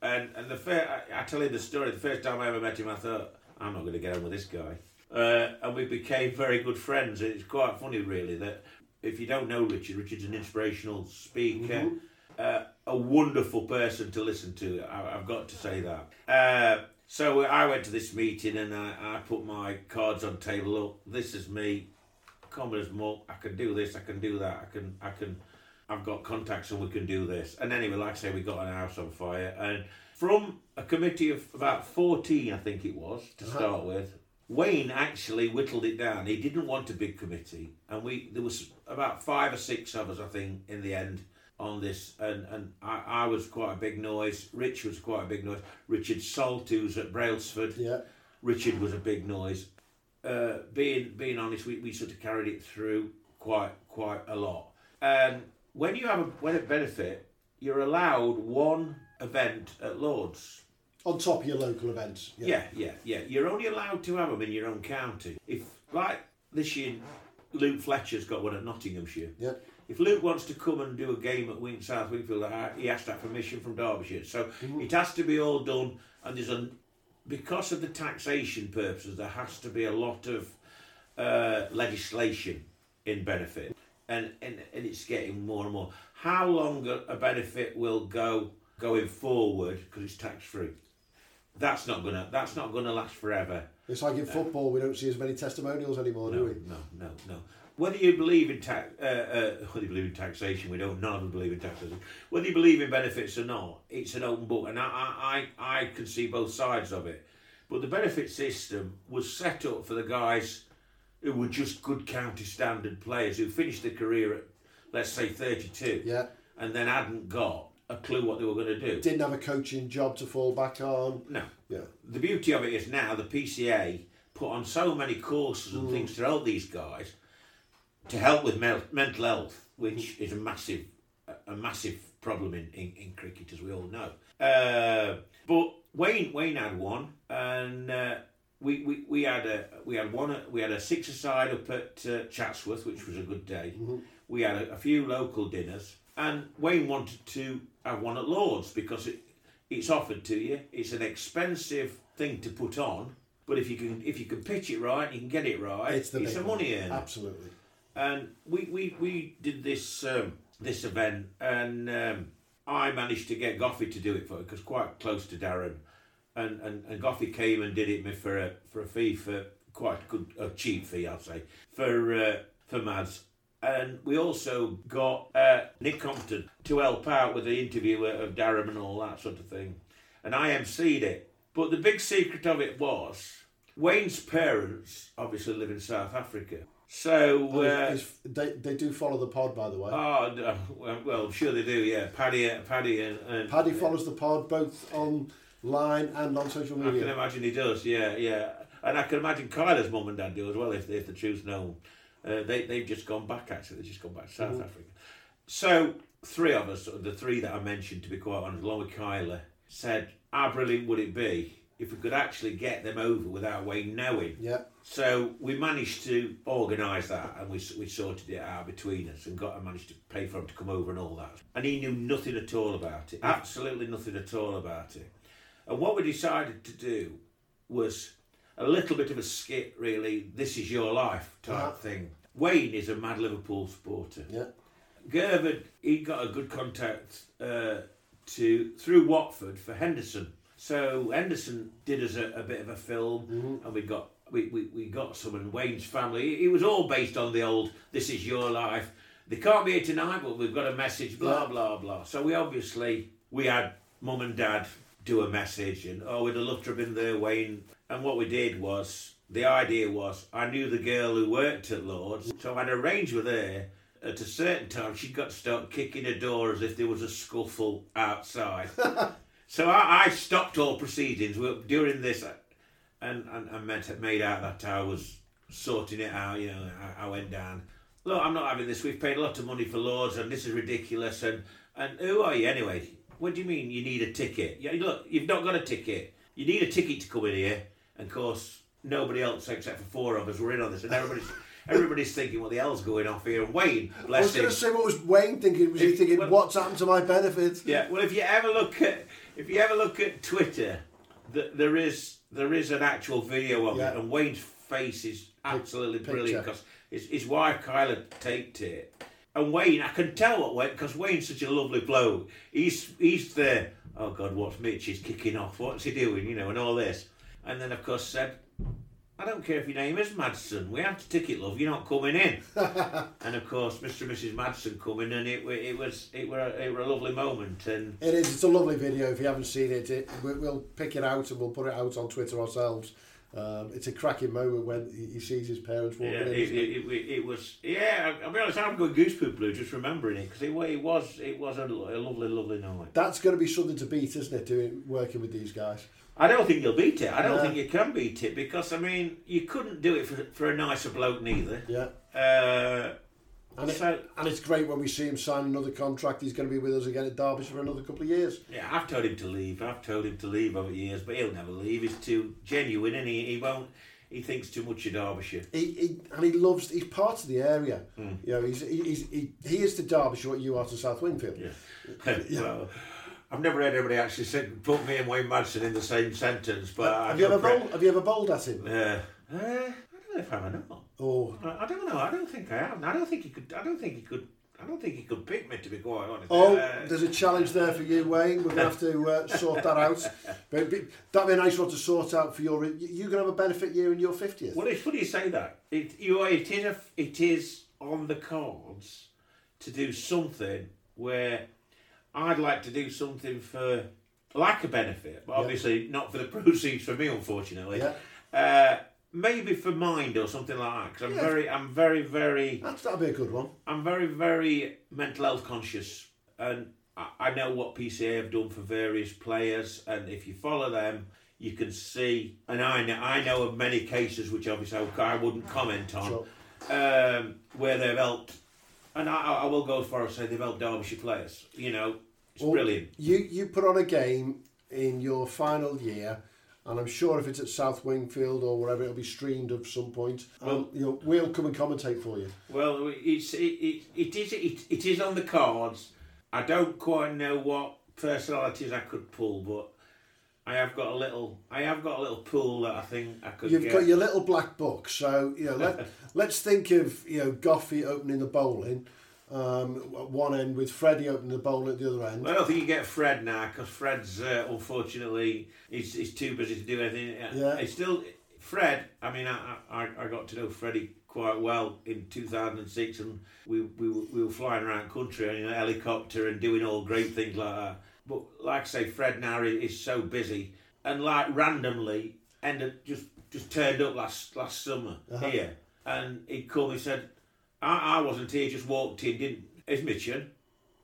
and and the fir- I, I tell you the story. The first time I ever met him, I thought I'm not going to get on with this guy. Uh, and we became very good friends. It's quite funny, really, that if you don't know Richard, Richard's an inspirational speaker, uh, a wonderful person to listen to. I, I've got to say that. So I went to this meeting and I, I put my cards on table. Look, this is me, common as muck. I can do this. I can do that. I can. I can. I've got contacts and we can do this. And anyway, like I say, we got an house on fire. And from a committee of about 14, I think it was, to Uh-huh. start with, Wayne actually whittled it down. He didn't want a big committee. And we there was about five or six of us, I think, in the end on this. And, and I, I was quite a big noise. Rich was quite a big noise. Richard Salt, who's at Brailsford. Yeah. Richard was a big noise. Uh, being being honest, we, we sort of carried it through quite quite a lot. And when you have a when a benefit, you're allowed one event at Lords. On top of your local events. Yeah, yeah, yeah. You're only allowed to have them in your own county. If like this year, Luke Fletcher's got one at Nottinghamshire. Yeah. If Luke wants to come and do a game at Wing South Wingfield, he has to have permission from Derbyshire. So it has to be all done, and there's a because of the taxation purposes, there has to be a lot of uh, legislation in benefit, and, and and it's getting more and more. How long a, a benefit will go going forward because it's tax free? That's not gonna that's not gonna last forever. It's like in football, we don't see as many testimonials anymore, No, do we? no, no, no. Whether you believe in tax, uh, uh, whether you believe in taxation, we don't. None of us believe in taxation. Whether you believe in benefits or not, it's an open book, and I, I, I I can see both sides of it. But the benefit system was set up for the guys who were just good county standard players who finished their career at, let's say, thirty-two, Yeah. and then hadn't got a clue what they were going to do. Didn't have a coaching job to fall back on. No. Yeah. The beauty of it is now the PCA put on so many courses and things to help these guys to help with mel- mental health, which is a massive, a- massive problem in, in, in cricket, as we all know. Uh, but Wayne Wayne had one, and uh, we, we, we had a we had one we had a six aside up at uh, Chatsworth, which was a good day. We had a, a few local dinners, and Wayne wanted to have one at Lords because it it's offered to you. It's an expensive thing to put on, but if you can if you can pitch it right, you can get it right. It's the a money one. earner. Absolutely. And we we, we did this um, this event, and um, I managed to get Goughie to do it for because quite close to Darren, and, and and Goughie came and did it me for a for a fee for quite good a cheap fee I'd say for uh, for Mads. And we also got uh, Nick Compton to help out with the interview of Darren and all that sort of thing. And I emceed it. But the big secret of it was Wayne's parents obviously live in South Africa. So. Oh, Uh, it's- they, they do follow the pod, by the way. Oh, no, well, well, sure they do, yeah. Paddy, Paddy and, and Paddy follows the pod both online and on social media. I can imagine he does, yeah, yeah. And I can imagine Kyla's mum and dad do as well if, if the truth's known. Uh, they, they've just gone back, actually. They've just gone back to South Mhm. Africa. So, three of us, the three that I mentioned, to be quite honest, along with Kyla, said, how brilliant would it be if we could actually get them over without Wayne knowing? Yeah. So we managed to organise that, and we, we sorted it out between us, and got and managed to pay for him to come over and all that. And he knew nothing at all about it, absolutely nothing at all about it. And what we decided to do was a little bit of a skit, really. This is your life type Yeah. thing. Wayne is a mad Liverpool supporter. Yeah. Gervard, he got a good contact uh, to through Watford for Henderson. So Henderson did us a, a bit of a film, and we got we, we, we got some in Wayne's family. It was all based on the old "This is your life." They can't be here tonight, but we've got a message. Blah blah blah. So we obviously we had mum and dad do a message, and oh, we'd have loved to have been there, Wayne. And what we did was the idea was I knew the girl who worked at Lords, so I'd arranged with her at a certain time she got to start kicking a door as if there was a scuffle outside. so I, I stopped all proceedings during this, and and, and meant, made out that I was sorting it out. You know, I, I went down. look, I'm not having this. We've paid a lot of money for Lords, and this is ridiculous. And and who are you anyway? What do you mean you need a ticket? Yeah, look, you've not got a ticket. You need a ticket to come in here. And of course, nobody else except for four of us were in on this, and everybody's. Everybody's thinking, what the hell's going off here? And Wayne, I was going to say, what was Wayne thinking? Was he thinking, well- what's happened to my benefits? Yeah, well, if you ever look at if you ever look at Twitter, th- there is there is an actual video of Yeah. it, and Wayne's face is absolutely picture. brilliant because his, his wife Kyla taped it, and Wayne, I can tell what Wayne because Wayne's such a lovely bloke. He's he's there. Oh God, what's Mitch? He's kicking off. What's he doing? You know, and all this, and then of course said. I don't care if your name is Madsen. We have to ticket, love. You're not coming in. and of course, Mr. and Mrs. Madsen coming, and it it was it were a, it were a lovely moment. And It is. It's a lovely video. If you haven't seen it, it we- we'll pick it out and we'll put it out on Twitter ourselves. Um, it's a cracking moment when he sees his parents walking yeah, in. it? it, it, it was yeah. I'll be honest, I'm going goosepoop blue just remembering it because it, it was it was a, a lovely lovely night. That's going to be something to beat, isn't it? Doing working with these guys. I don't think you'll beat it. I don't Yeah. think you can beat it because I mean you couldn't do it for for a nicer bloke neither. Yeah. Uh, And, it, So- and it's great when we see him sign another contract. He's going to be with us again at Derbyshire for another couple of years. Yeah, I've told him to leave. I've told him to leave over the years, but he'll never leave. He's too genuine, and he he won't. He thinks too much of Derbyshire. He, he and he loves. He's part of the area. Hmm. You know, he's, he- he's he, he is to Derbyshire what you are to South Wingfield. Yeah. well, I've never heard anybody actually say, put me and Wayne Madsen in the same sentence. But have I've you ever bowled? Have you ever bowled at him? Yeah. uh, I don't know if I have or not. Oh, I, I don't know. I don't think I have. I don't think he could. I don't think he could. I don't think he could pick me to be quite honest. Oh, Uh, there's a challenge there for you, Wayne. We're going to have to uh, sort that out. But, that'd be a nice one to sort out for your. you- You're to have a benefit year in your 50th. Well, it's funny you say that. It you know, it is a, it is on the cards to do something where I'd like to do something for like a benefit, but Yeah. obviously not for the proceeds for me, unfortunately. Yeah. Uh, maybe for Mind or something like that. Because I'm Yeah. very, I'm very, very, That's, that'd be a good one. I'm very, very mental health conscious, and I, I know what PCA have done for various players, and if you follow them, you can see. And I know, I know of many cases which obviously I, I wouldn't comment on, Sure. um, where they've helped, and I, I will go as far as say they've helped Derbyshire players. You know, it's Well, brilliant. You you put on a game in your final year, and I'm sure if it's at South Wingfield or wherever, it'll be streamed at some point. Well- Um, you know, we'll come and commentate for you. Well, it's it, it, it is it, it is on the cards. I don't quite know what personalities I could pull, but I have got a little. I have got a little pool that I think I could. You've get. got your little black book, so you know. Let, let's think of you know Goughie opening the bowling, um, at one end with Freddie opening the bowl at the other end. Well, I don't think you get Fred now because Fred's uh, unfortunately he's, he's too busy to do anything. Yeah. It's still Fred. I mean, I, I, I got to know Freddie quite well in 2006, and we we, were- we were flying around country in a helicopter and doing all great things like that. But like I say, Fred now is, is so busy, and like randomly ended just just turned up last last summer Uh-huh. here, and he called me and said, I, I wasn't here, just walked in, didn't. It's Mitchell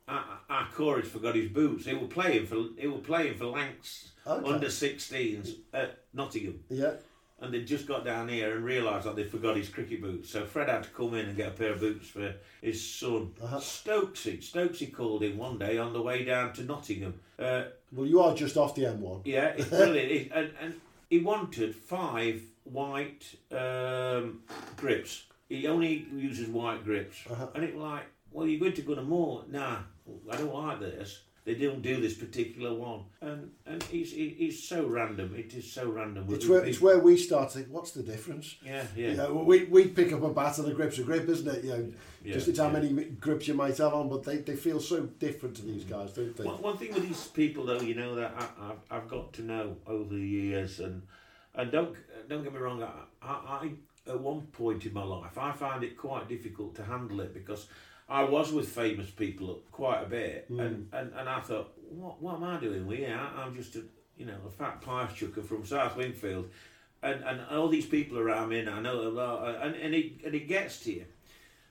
our, our chorus forgot his boots. He were playing for he were playing for Lancs Okay. under 16s at Nottingham, Yeah. and they just got down here and realised that they forgot his cricket boots. So Fred had to come in and get a pair of boots for his son. Uh-huh. Stokesy, Stokesy called him one day on the way down to Nottingham. Uh, Well, you are just off the M1. yeah, it's brilliant. It- and, and he wanted five white um, grips. He only uses white grips. Uh-huh. And it was like, well, you're going to go to more. Nah, I don't like this. They don't do this particular one. And and he's, he- he's so random. It is so random. It's where it's where we start to think, what's the difference? Yeah, yeah. You know, we we pick up a bat and the grip's a grip, isn't it? You know, Yeah, just it's how yeah. many grips you might have on, but they, they feel so different to these guys, don't they? One, one thing with these people, though, you know that I, I've, I've got to know over the years, and and don't don't get me wrong, I, I, I at one point in my life I found it quite difficult to handle it because I was with famous people quite a bit, mm. and, and, and I thought, what what am I doing here? I, I'm just a you know a fat pipe chucker from South Wingfield, and and all these people around me, and I know a lot, uh, and and it and it gets to you.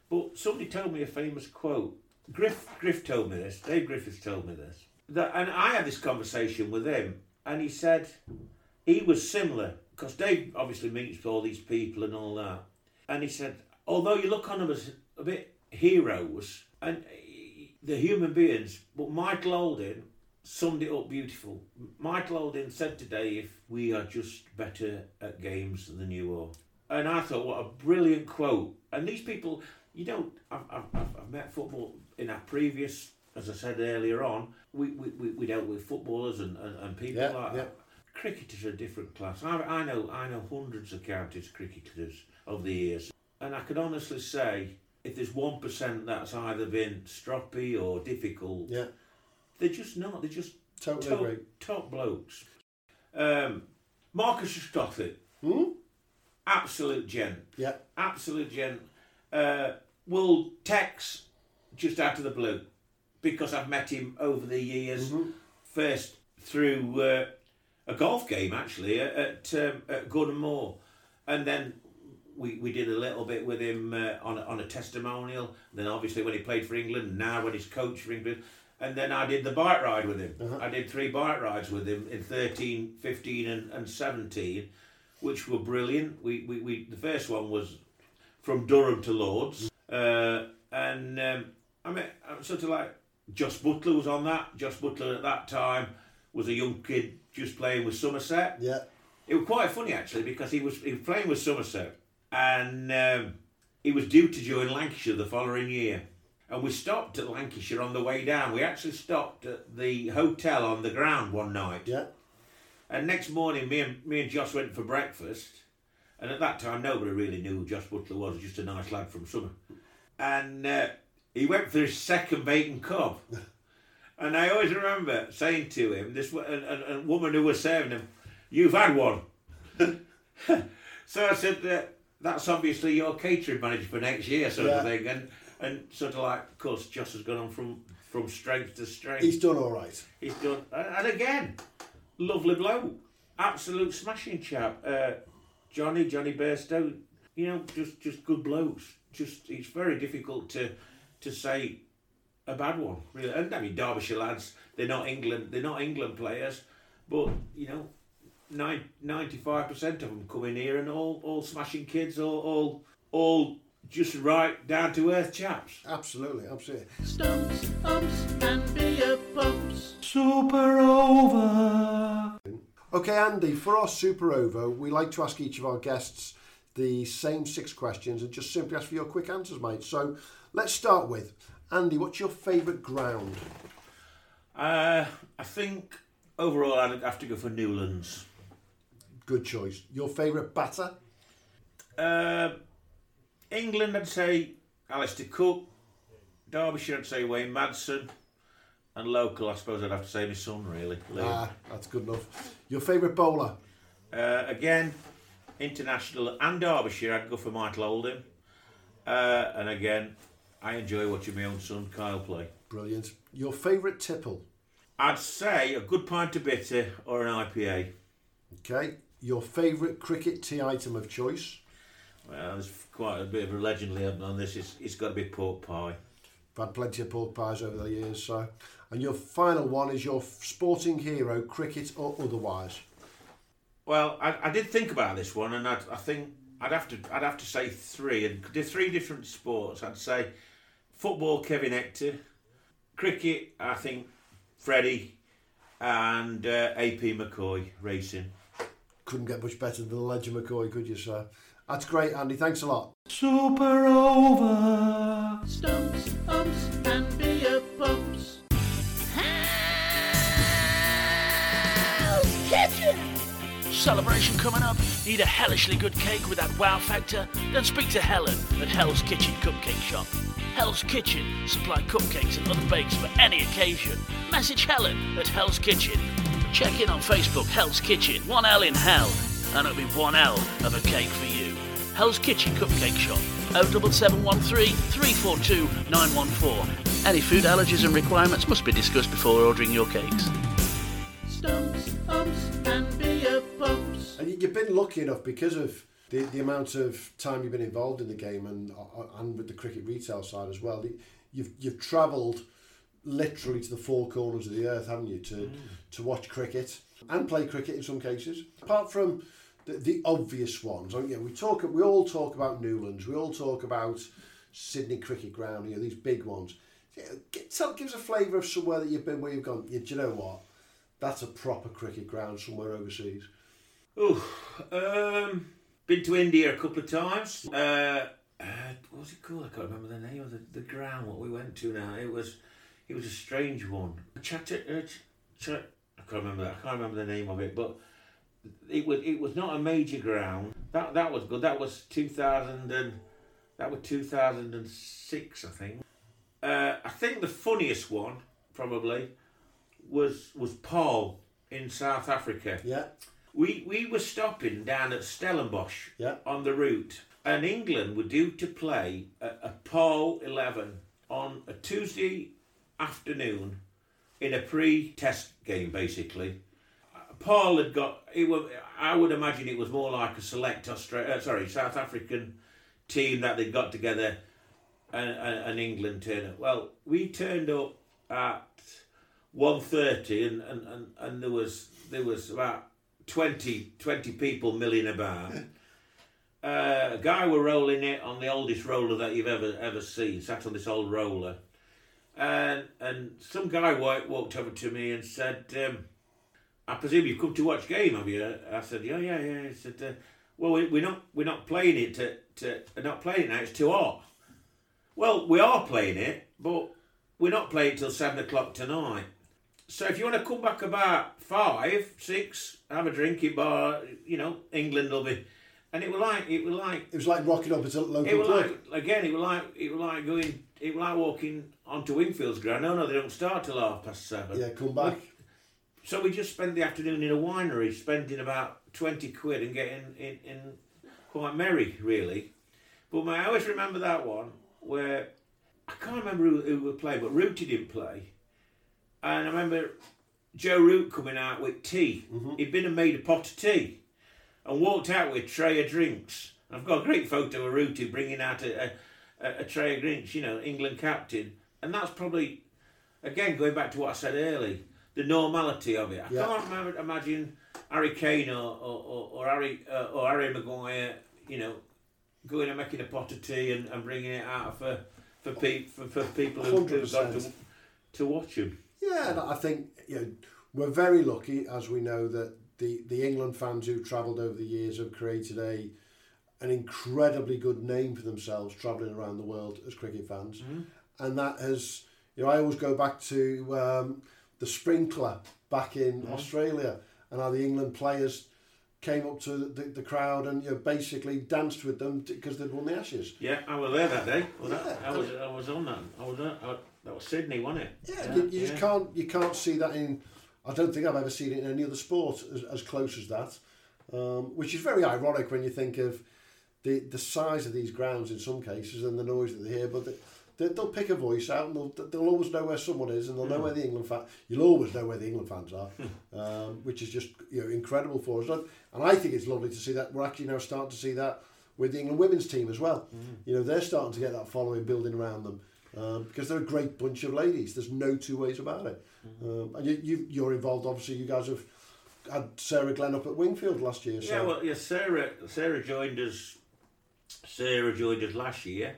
But somebody told me a famous quote. Griff Griff told me this. Dave Griffiths told me this. That and I had this conversation with him, and he said he was similar because Dave obviously meets all these people and all that. And he said, although you look on them as a bit heroes and uh, the human beings. But Michael Holding summed it up beautiful. Michael Holding said today, "If we are just better at games than you are," and I thought, what a brilliant quote. And these people, you don't. I've, I've, I've I've met football in our previous, as I said earlier on. We we, we, we dealt with footballers and, and, and people Yeah, like yeah. that. Cricketers are a different class. I, I know I know hundreds of counties cricketers over the years, and I can honestly say if there's one percent that's either been stroppy or difficult, Yeah. they're just not. They're just Totally top, agree. top blokes. Um, Marcus Trescothick, Hmm? absolute gent, Yeah. absolute gent. Uh, will text just out of the blue because I've met him over the years. Mm-hmm. First through uh, a golf game actually at at, um, at Gordon Moore, and then we, we did a little bit with him uh, on a, on a testimonial. Then obviously when he played for England, now when he's coach for England, and then I did the bike ride with him. I did three bike rides with him in 13, 15 and, and 17, which were brilliant. We, we, we the first one was from Durham to Lords, uh, and um, I mean I'm sort of like Jos Buttler was on that. Jos Buttler at that time was a young kid just playing with Somerset. Yeah. It was quite funny actually because he was he was playing with Somerset and um, he was due to join Lancashire the following year. And we stopped at Lancashire on the way down. We actually stopped at the hotel on the ground one night. Yeah. And next morning, me and me and Jos went for breakfast. And at that time, nobody really knew who Jos Buttler was. Just a nice lad from Summer. And uh, he went for his second bacon cob. and I always remember saying to him, this and, and, and woman who was serving him, "You've had one." so I said, uh, "That's obviously your catering manager for next year, sort of Yeah. thing." And and sort of like, of course, Jos has gone on from from strength to strength. He's done all right. He's done, and and again, lovely bloke, absolute smashing chap. Uh, Johnny, Johnny Bairstow, you know, just just good blokes. Just it's very difficult to to say a bad one, really. And I mean, Derbyshire lads, they're not England, they're not England players, but you know, ninety five percent of them come in here and all all smashing kids, all all all just right down to earth chaps. Absolutely, absolutely. Stumps, umps, and beer pumps. Super over. Okay, Andy, for our super over, we like to ask each of our guests the same six questions and just simply ask for your quick answers, mate. So let's start with Andy, what's your favourite ground? Uh, I think overall I'd have to go for Newlands. Good choice. Your favourite batter? Uh, England, I'd say Alastair Cook. Derbyshire, I'd say Wayne Madsen. And local, I suppose I'd have to say my son, really. Liam. Ah, that's good enough. Your favourite bowler? Uh, again, international and Derbyshire, I'd go for Michael Holding. Uh, and again, I enjoy watching my own son Kyle play. Brilliant. Your favourite tipple? I'd say a good pint of bitter or an IPA. Okay. Your favourite cricket tea item of choice? Well, there's quite a bit of a legend here on this. It's, it's got to be pork pie. I've had plenty of pork pies over the years, so. And your final one is your sporting hero, cricket or otherwise. Well, I, I did think about this one, and I'd, I think I'd have to I'd have to say three, and three different sports. I'd say football, Kevin Hector, cricket, I think Freddie, and uh, AP McCoy racing. Couldn't get much better than the Legend McCoy, could you, sir? That's great, Andy. Thanks a lot. Super over. Stumps, umps, and beer Celebration coming up? Need a hellishly good cake with that wow factor? Then speak to Helen at Hell's Kitchen Cupcake Shop. Hell's Kitchen supply cupcakes and other bakes for any occasion. Message Helen at Hell's Kitchen. Check in on Facebook, Hell's Kitchen, 1L in Hell, and it'll be 1L of a cake for you. Hell's Kitchen Cupcake Shop, 07713 342 914. Any food allergies and requirements must be discussed before ordering your cakes. You've been lucky enough because of the, the amount of time you've been involved in the game and uh, and with the cricket retail side as well. You've you've travelled literally to the four corners of the earth, haven't you, to to watch cricket and play cricket in some cases. Apart from the, the obvious ones, yeah, we talk we all talk about Newlands, we all talk about Sydney Cricket Ground, you know, these big ones. Yeah, get, tell, give us a flavour of somewhere that you've been where you've gone, yeah, do you know what? That's a proper cricket ground somewhere overseas. Oh, um, been to India a couple of times. Uh, uh, what was it called? I can't remember the name of the, the ground what we went to now. It was it was a strange one. Uh, I can't remember. I can't remember the name of it, but it was it was not a major ground. That that was good. That was two thousand and that was two thousand and six, I think. Uh, I think the funniest one probably was was Paarl in South Africa. Yeah. We we were stopping down at Stellenbosch Yeah. on the route, and England were due to play a, a Paarl eleven on a Tuesday afternoon in a pre-test game, basically. Paarl had got it was. I would imagine it was more like a select Australia, uh, sorry, South African team that they got together, and, and, and England turned up. Well, we turned up at 1.30 and, and, and, and there was there was about 20, 20 people milling about. uh, a guy were rolling it on the oldest roller that you've ever ever seen. Sat on this old roller, and and some guy wa- walked over to me and said. Um, I presume you've come to watch game, have you? I said, yeah, yeah, yeah. He said, uh, well, we, we're not we're not playing it to, to we're not playing it now. It's too hot. Well, we are playing it, but we're not playing till seven o'clock tonight. So if you want to come back about five, six, have a drink in bar, you know, England will be. And it was like it was like It was like rocking up at a local it was club. like again. It was like it was like going. It was like walking onto Wingfields Ground. No, no, they don't start till half past seven. Yeah, come back. So we just spent the afternoon in a winery, spending about twenty quid and getting in, in quite merry, really. But my, I always remember that one where I can't remember who, who would play, but Rooty didn't play, and I remember Joe Root coming out with tea. He'd been and made a pot of tea, and walked out with a tray of drinks. I've got a great photo of Rooty bringing out a, a, a tray of drinks. You know, England captain, and that's probably again going back to what I said earlier the normality of it. I Yeah. can't remember, imagine Harry Kane or or, or, or Harry uh, or Harry Maguire, you know, going and making a pot of tea and, and bringing it out for for, pe- for, for people who, who've got to, to watch him. Yeah, and I think you know we're very lucky, as we know, that the, the England fans who've travelled over the years have created a an incredibly good name for themselves travelling around the world as cricket fans, and that has you know I always go back to um, the sprinkler back in Australia and how the England players came up to the, the crowd and you know basically danced with them because they'd won the Ashes. Yeah, I was there that day. Well, Yeah. that, I was I was on that. I was on, I, that was Sydney, wasn't it? Yeah, you, you just can't you can't see that in. I don't think I've ever seen it in any other sport as, as close as that, um, which is very ironic when you think of the the size of these grounds in some cases and the noise that they hear. But they, they, they'll pick a voice out and they'll they'll always know where someone is and they'll know Mm. where the England fan. You'll always know where the England fans are, um, which is just you know incredible for us. And and I think it's lovely to see that we're actually now starting to see that with the England women's team as well. You know they're starting to get that following building around them um, because they're a great bunch of ladies. There's no two ways about it. Um, and you, you, you're involved, obviously. You guys have had Sarah Glenn up at Wingfield last year. So. Yeah, well, yeah. Sarah Sarah joined us. Sarah joined us last year,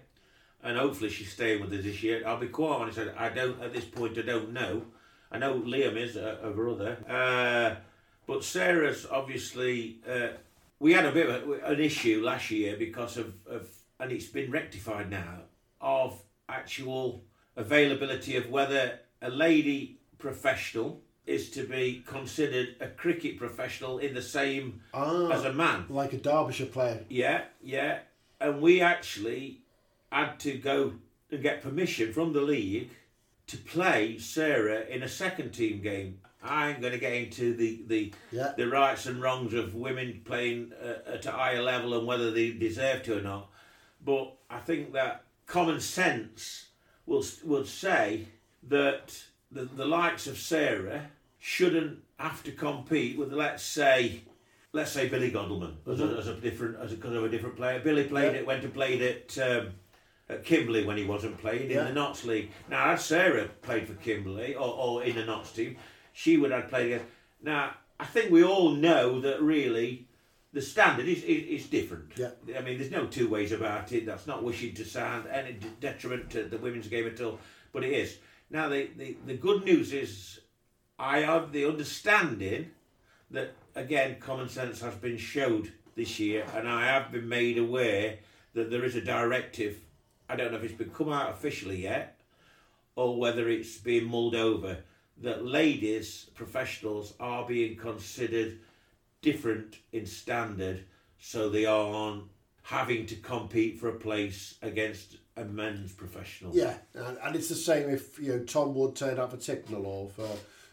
and hopefully she's staying with us this year. I'll be quite honest. I, I don't at this point. I don't know. I know Liam is uh, her brother, uh, but Sarah's obviously. Uh, we had a bit of a, an issue last year because of, of, and it's been rectified now, of actual availability of whether a lady professional is to be considered a cricket professional in the same Ah, as a man. Like a Derbyshire player. Yeah, yeah. And we actually had to go and get permission from the league to play Sarah in a second team game. I ain't going to get into the the, Yeah. the rights and wrongs of women playing uh, at a higher level and whether they deserve to or not. But I think that common sense will will say that the, the likes of Sarah shouldn't have to compete with, let's say, let's say Billy Godleman as, a, as a different as a, because of a different player. Billy played Yeah. it, went and played it. um, at Kimberley when he wasn't playing Yeah. in the Notts League. Now, had Sarah played for Kimberley or, or in the Notts team, she would have played against. Now, I think we all know that really the standard is, is, is different. Yeah. I mean, there's no two ways about it. That's not wishing to sound any detriment to the women's game at all, but it is. Now, the, the, the good news is I have the understanding that, again, common sense has been showed this year, and I have been made aware that there is a directive. I don't know if it's been come out officially yet, or whether it's being mulled over, that ladies, professionals, are being considered different in standard, so they aren't having to compete for a place against a men's professional. Yeah, and, and it's the same if you know Tom Wood turned up for Ticknall or for,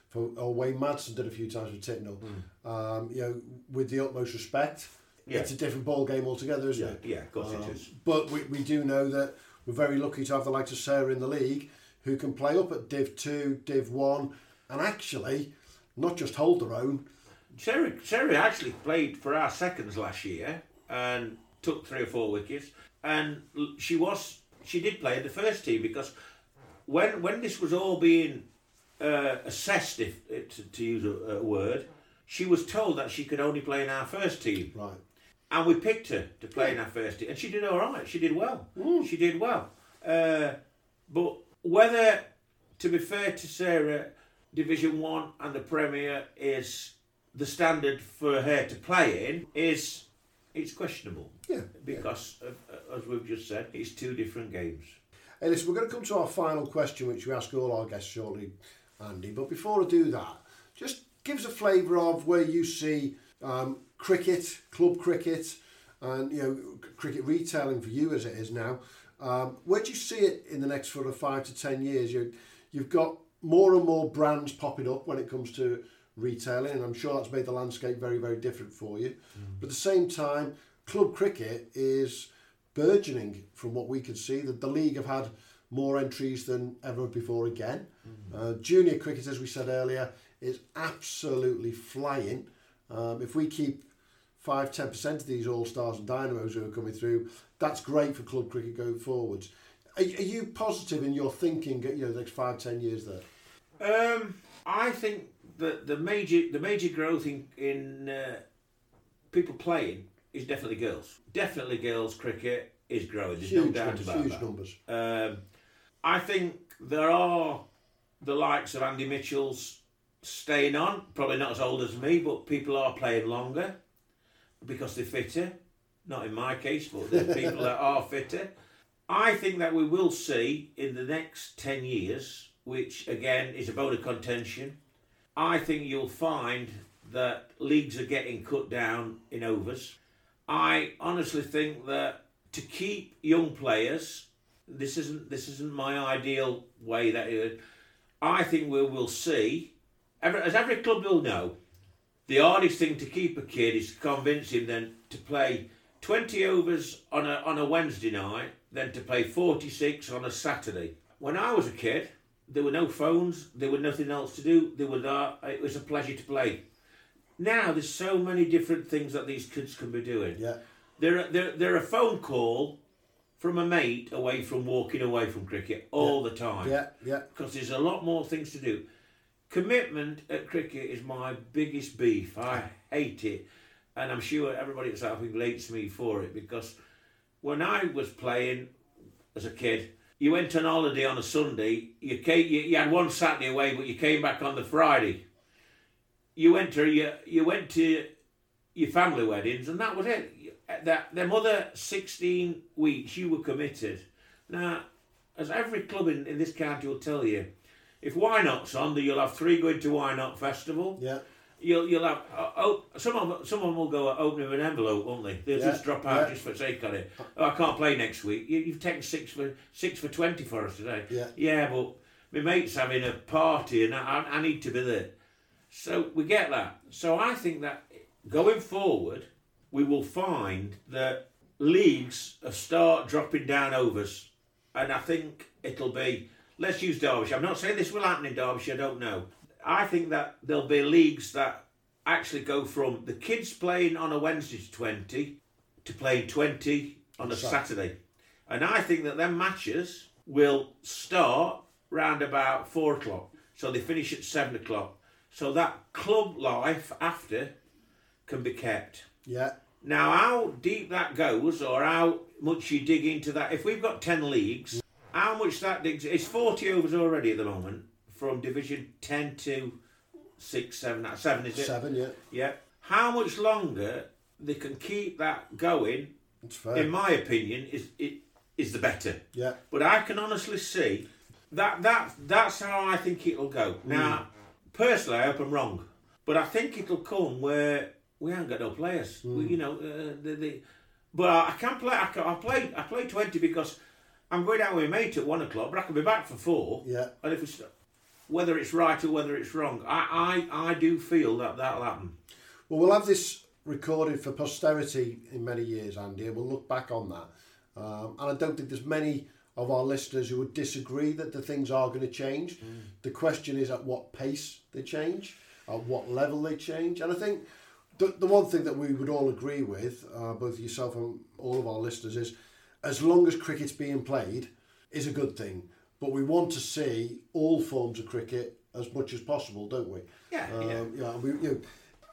for or Wayne Madsen did a few times with Ticknall. Um, you know, with the utmost respect, Yeah. it's a different ball game altogether, isn't Yeah, it? yeah, of course it Um, is. But we, we do know that we're very lucky to have the likes of Sarah in the league who can play up at Div Two, Div One, and actually not just hold their own. Sarah, Sarah actually played for our seconds last year and took three or four wickets, and she was she did play in the first team because when when this was all being uh, assessed, if to, to use a, a word, she was told that she could only play in our first team. Right. And we picked her to play in our first team, and she did all right. She did well. She did well. Uh, but whether, to be fair to Sarah, Division One and the Premier is the standard for her to play in is it's questionable. Yeah. Because, of, as we've just said, it's two different games. Hey, listen, we're going to come to our final question, which we ask all our guests shortly, Andy. But before I do that, just give us a flavour of where you see um, cricket, club cricket, and you know cricket retailing for you as it is now. Um, where do you see it in the next sort of five to ten years? You, you've got more and more brands popping up when it comes to retailing, and I'm sure that's made the landscape very, very different for you. But at the same time, club cricket is burgeoning from what we can see. The, the league have had more entries than ever before again. Uh, junior cricket, as we said earlier, is absolutely flying. Um, if we keep five, ten percent of these all stars and dynamos who are coming through, that's great for club cricket going forwards. Are, are you positive in your thinking? At you know, the next five, ten years there. Um, I think that the major the major growth in in uh, people playing is definitely girls. Definitely girls cricket is growing. There's no Huge doubt numbers, about huge that. numbers. Um, I think there are the likes of Andy Mitchell's staying on. Probably not as old as me, but people are playing longer because they're fitter. Not in my case, but there's people that are fitter. I think that we will see in the next 10 years, which again is a bone of contention, I think you'll find that leagues are getting cut down in overs. I honestly think that to keep young players, this isn't this isn't my ideal way that it, I think we will see, every, as every club will know, the hardest thing to keep a kid is to convince him then to play 20 overs on a, on a Wednesday night, then to play 46 on a Saturday. When I was a kid, there were no phones, there was nothing else to do, there were not, it was a pleasure to play. Now there's so many different things that these kids can be doing. Yeah. They're, they're, they're a phone call from a mate away from walking away from cricket all the time. Yeah, yeah. Because there's a lot more things to do. Commitment at cricket is my biggest beef. I hate it. And I'm sure everybody at South Wingfield hates me for it because when I was playing as a kid, you went on holiday on a Sunday, you, came, you, you had one Saturday away, but you came back on the Friday. You went to you, you went to your family weddings, and that was it. That them other sixteen weeks, you were committed. Now, as every club in, in this county will tell you, if Y Not's on, then you'll have three going to Y Not Festival. Yeah. You'll you'll have uh, oh some of them, some of them will go opening an envelope, won't they? They'll Yeah, just drop out yeah. just for sake of it. Oh, I can't play next week. You, you've taken six for six for twenty for us today. Yeah. Yeah, but my mate's having a party and I, I need to be there. So we get that. So I think that going forward, we will find that leagues have start dropping down overs, and I think it'll be. Let's use Derbyshire. I'm not saying this will happen in Derbyshire. I don't know. I think that there'll be leagues that actually go from the kids playing on a Wednesday to 20 to playing 20 on a Saturday. And I think that their matches will start round about four o'clock. So they finish at seven o'clock. So that club life after can be kept. Yeah. Now, how deep that goes, or how much you dig into that, if we've got 10 leagues, how much that digs, it's 40 overs already at the moment, from Division 10 to 6, 7, 7 is it? Seven, yeah. Yeah. How much longer they can keep that going, It's fair. in my opinion, is it is the better. Yeah. But I can honestly see that that that's how I think it'll go. Mm. Now, personally, I hope I'm wrong, but I think it'll come where we haven't got no players. Mm. We, you know, uh, the, the, but I can play. I, can, I play. I play twenty because I'm going out with my mate at one o'clock, but I can be back for four. Yeah. And if it's whether it's right or whether it's wrong, I I, I do feel that that'll happen. Well, we'll have this recorded for posterity in many years, Andy, and we'll look back on that. Um, and I don't think there's many of our listeners who would disagree that the things are going to change. The question is at what pace they change, at what level they change. And I think the, the one thing that we would all agree with, uh, both yourself and all of our listeners, is as long as cricket's being played, is a good thing. But we want to see all forms of cricket as much as possible, don't we? Yeah, Um, yeah. yeah, we, you know,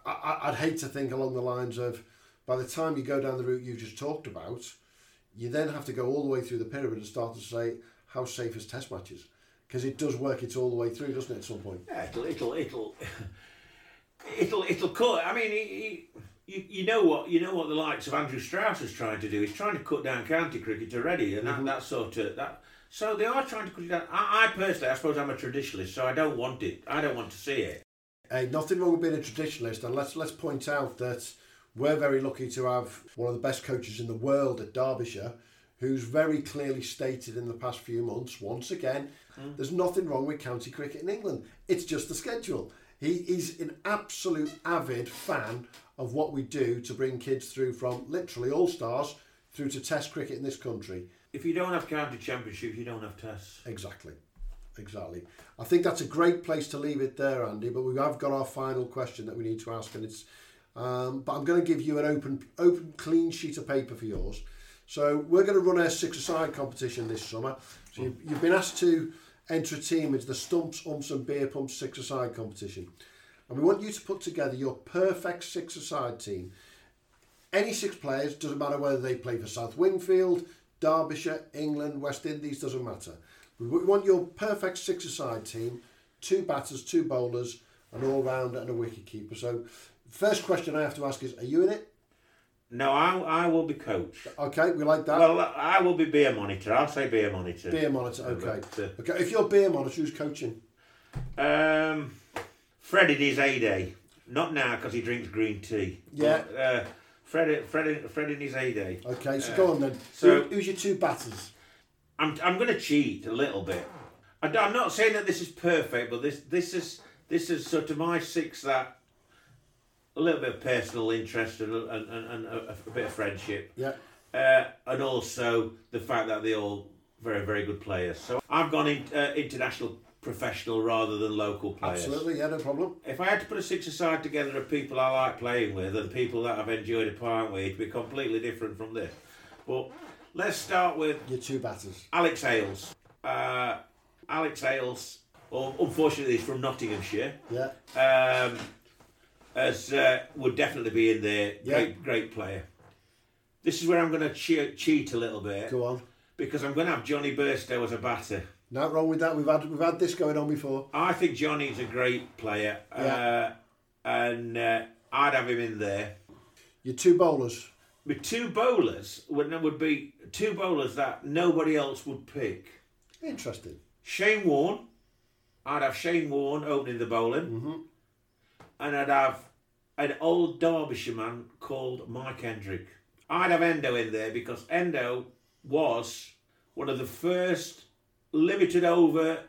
I, I'd hate to think along the lines of by the time you go down the route you just talked about, you then have to go all the way through the pyramid and start to say how safe is test matches because it does work its all the way through, doesn't it? At some point. Yeah, it'll it'll it'll it'll it'll cut. I mean, you you know what you know what the likes of Andrew Strauss is trying to do. He's trying to cut down county cricket already, and that, that sort of that. So they are trying to cut it down. I, I personally, I suppose I'm a traditionalist, so I don't want it. I don't want to see it. Hey, nothing wrong with being a traditionalist, and let's let's point out that we're very lucky to have one of the best coaches in the world at Derbyshire, who's very clearly stated in the past few months, once again, hmm. there's nothing wrong with county cricket in England. It's just the schedule. He is an absolute avid fan of what we do to bring kids through from literally all stars through to Test cricket in this country. If you don't have county championships, you don't have tests. Exactly. Exactly. I think that's a great place to leave it there, Andy. But we have got our final question that we need to ask, and it's. Um, but I'm going to give you an open, open, clean sheet of paper for yours. So we're going to run a six-a-side competition this summer. So you've, you've been asked to enter a team into the Stumps, Umps, and Beer Pumps six-a-side competition, and we want you to put together your perfect six-a-side team. Any six players, doesn't matter whether they play for South Wingfield, Derbyshire, England, West Indies, doesn't matter. We want your perfect six-a-side team, two batters, two bowlers, an all-rounder and a wicket-keeper. So first question I have to ask is, are you in it? No, I, I will be coach. Okay, we like that. Well, I will be beer monitor. I'll say beer monitor. beer monitor, okay. But, uh, Okay, if you're beer monitor, who's coaching? Um, Fred in his day. Not now because he drinks green tea. Yeah. But, uh, Fred, Fred, Fred in his heyday. Okay, so Uh, go on then. So Who, who's your two batters? I'm, I'm going to cheat a little bit. I, am not saying that this is perfect, but this this is this is sort of my six that a little bit of personal interest and, and, and, and a, a bit of friendship. Yeah. Uh, and also the fact that they're all very, very good players. So I've gone in, uh, international professional rather than local players. Absolutely, yeah, no problem. If I had to put a six aside together of people I like playing with and people that I've enjoyed a pint with, it'd be completely different from this. But let's start with Your two batters. Alex Hales. Uh, Alex Hales, or unfortunately, he's from Nottinghamshire. Yeah. Um, as uh, would definitely be in there. Yeah. Great, great player. This is where I'm going to che- cheat a little bit. Go on. Because I'm going to have Jonny Bairstow as a batter. Not wrong with that. We've had we've had this going on before. I think Jonny's a great player. Yeah. Uh, and uh, I'd have him in there. Your two bowlers. With two bowlers, would, would be two bowlers that nobody else would pick. Interesting. Shane Warne. I'd have Shane Warne opening the bowling. Mm-hmm. And I'd have an old Derbyshire man called Mike Hendrick. I'd have Endo in there because Endo was one of the first limited over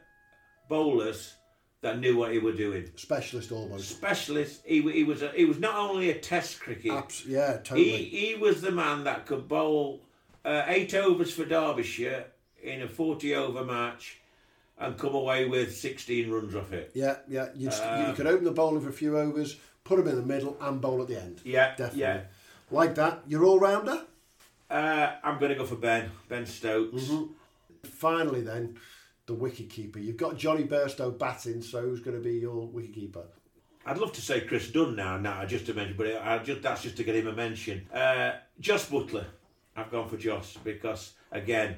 bowlers that knew what he was doing. Specialist almost. Specialist. He, he was a, he was not only a Test cricket. Abs- yeah, totally. He, he was the man that could bowl uh, eight overs for Derbyshire in a 40 over match and come away with 16 runs off it. Yeah, yeah. You'd, you Um, could open the bowling for a few overs, put him in the middle, and bowl at the end. Yeah, Definitely. yeah. Like that. You're all rounder. Uh, I'm going to go for Ben, Ben Stokes. Mm-hmm. Finally, then, the wicket keeper. You've got Jonny Bairstow batting, so who's going to be your wicket keeper? I'd love to say Chris Dunn now, now just to mention, but I just that's just to get him a mention. Uh, Jos Buttler, I've gone for Joss because again,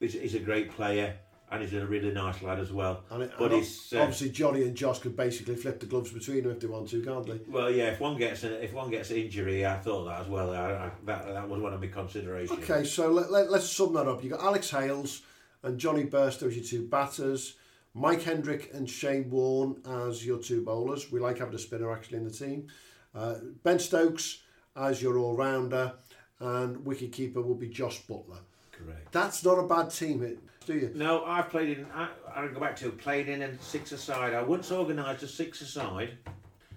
he's, he's a great player and he's a really nice lad as well. And it, but he's uh, obviously Jonny and Josh could basically flip the gloves between them if they want to, can't they? well, yeah. If one gets a, if one gets an injury, I thought that as well. I, I, that that was one of my considerations. Okay, so let, let, let's sum that up. You got Alex Hales and Jonny Bairstow as your two batters, Mike Hendrick and Shane Warne as your two bowlers. We like having a spinner actually in the team. Uh, ben Stokes as your all rounder, and wicket keeper will be Josh Buttler. Correct. That's not a bad team, it, do you? No, I've played in. I, I go back to played in a six-a-side. I once organised a six-a-side.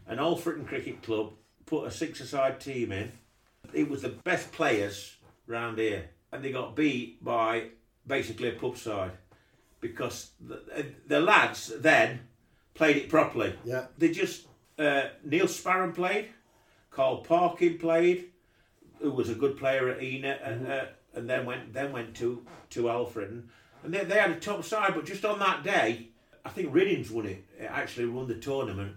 An Alfreton Cricket Club put a six-a-side team in. It was the best players round here, and they got beat by basically a pub side because the, the lads then played it properly. Yeah. They just uh, Neil Sparran played, Carl Parkin played, who was a good player at Ena, and, uh, and then went then went to to Alfred, and they, they had a top side. But just on that day, I think Riddings won it. it actually won the tournament.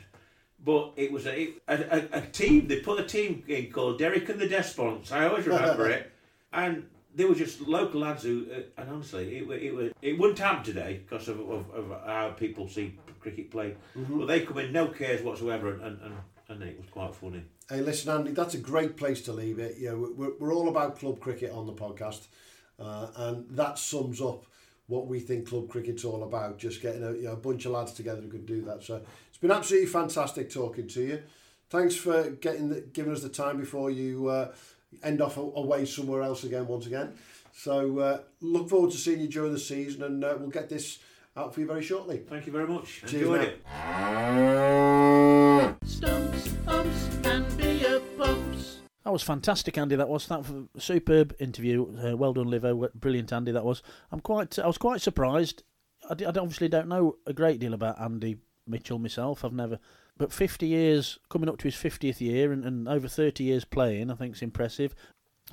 But it was a, a, a, a team. They put a team in called Derek and the Desponds. I always remember it, and they were just local lads who. Uh, and honestly, it wa- it it wouldn't happen today because of, of, of how people see cricket played. Mhm. But they come in no cares whatsoever, and, and, and, and it was quite funny. Hey, listen, Andy, that's a great place to leave it. You know, we're, we're all about club cricket on the podcast, uh, and that sums up what we think club cricket's all about. Just getting a, you know, a bunch of lads together who can do that. So it's been absolutely fantastic talking to you. Thanks for getting the, giving us the time before you uh, end off away somewhere else again. Once again, so uh, look forward to seeing you during the season, and uh, we'll get this out for you very shortly. Thank you very much. Cheers Enjoyed now. it. Stumps, umps, and beer pumps. That was fantastic, Andy. That was that was superb interview. Uh, well done, Livo. Brilliant, Andy. That was. I'm quite. I was quite surprised. I, d- I obviously don't know a great deal about Andy Mitchell myself. I've never. But 50 years, coming up to his 50th year, and, and over 30 years playing, I think it's impressive.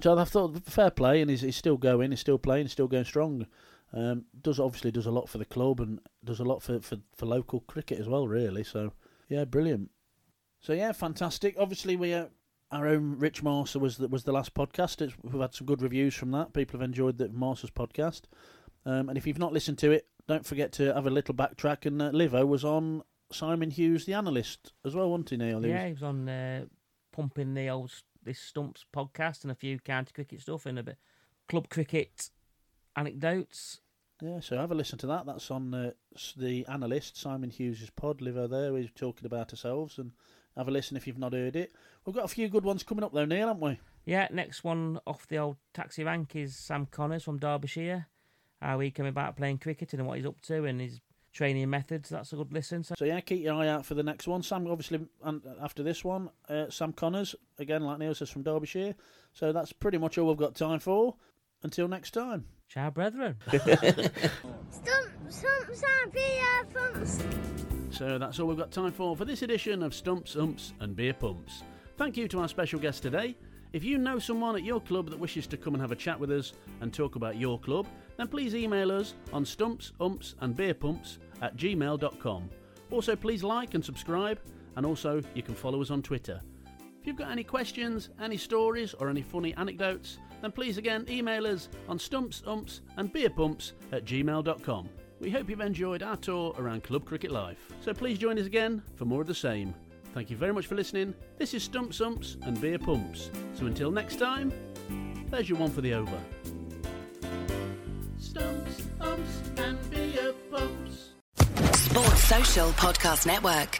So I thought fair play, and he's, he's still going, he's still playing, he's still going strong. Um, does obviously does a lot for the club and does a lot for, for, for local cricket as well, really. So yeah, brilliant. So yeah, fantastic. Obviously, we uh, our own Rich Marser was the, was the last podcast. It's, we've had some good reviews from that. People have enjoyed the Marser's podcast. Um, and if you've not listened to it, don't forget to have a little backtrack. And uh, Livo was on Simon Hughes, the analyst, as well, wasn't he, Neil? Yeah, he was on uh, pumping the old this Stumps podcast and a few county cricket stuff and a bit club cricket anecdotes. Yeah, so have a listen to that. That's on uh, the analyst Simon Hughes' pod. Livo there. We're talking about ourselves and have a listen if you've not heard it. We've got a few good ones coming up though, Neil, haven't we? Yeah, next one off the old taxi rank is Sam Conners from Derbyshire. How he came about playing cricket and what he's up to and his training methods. That's a good listen. So So yeah, keep your eye out for the next one. Sam, obviously, and after this one, uh, Sam Conners again, like Neil says, from Derbyshire. So that's pretty much all we've got time for. Until next time. Ciao, brethren. Stump, stump, stump, beer pumps. So that's all we've got time for for this edition of Stumps, Umps and Beer Pumps. Thank you to our special guest today. If you know someone at your club that wishes to come and have a chat with us and talk about your club, then please email us on stumps, umps and beer pumps at gmail.com. Also, please like and subscribe, and also you can follow us on Twitter. If you've got any questions, any stories, or any funny anecdotes, then please again email us on stumps, umps and beer pumps at gmail.com. We hope you've enjoyed our tour around club cricket life. So please join us again for more of the same. Thank you very much for listening. This is Stumps Umps and Beer Pumps. So until next time, there's your one for the over. Stumps, umps, and beer pumps. Sports Social Podcast Network.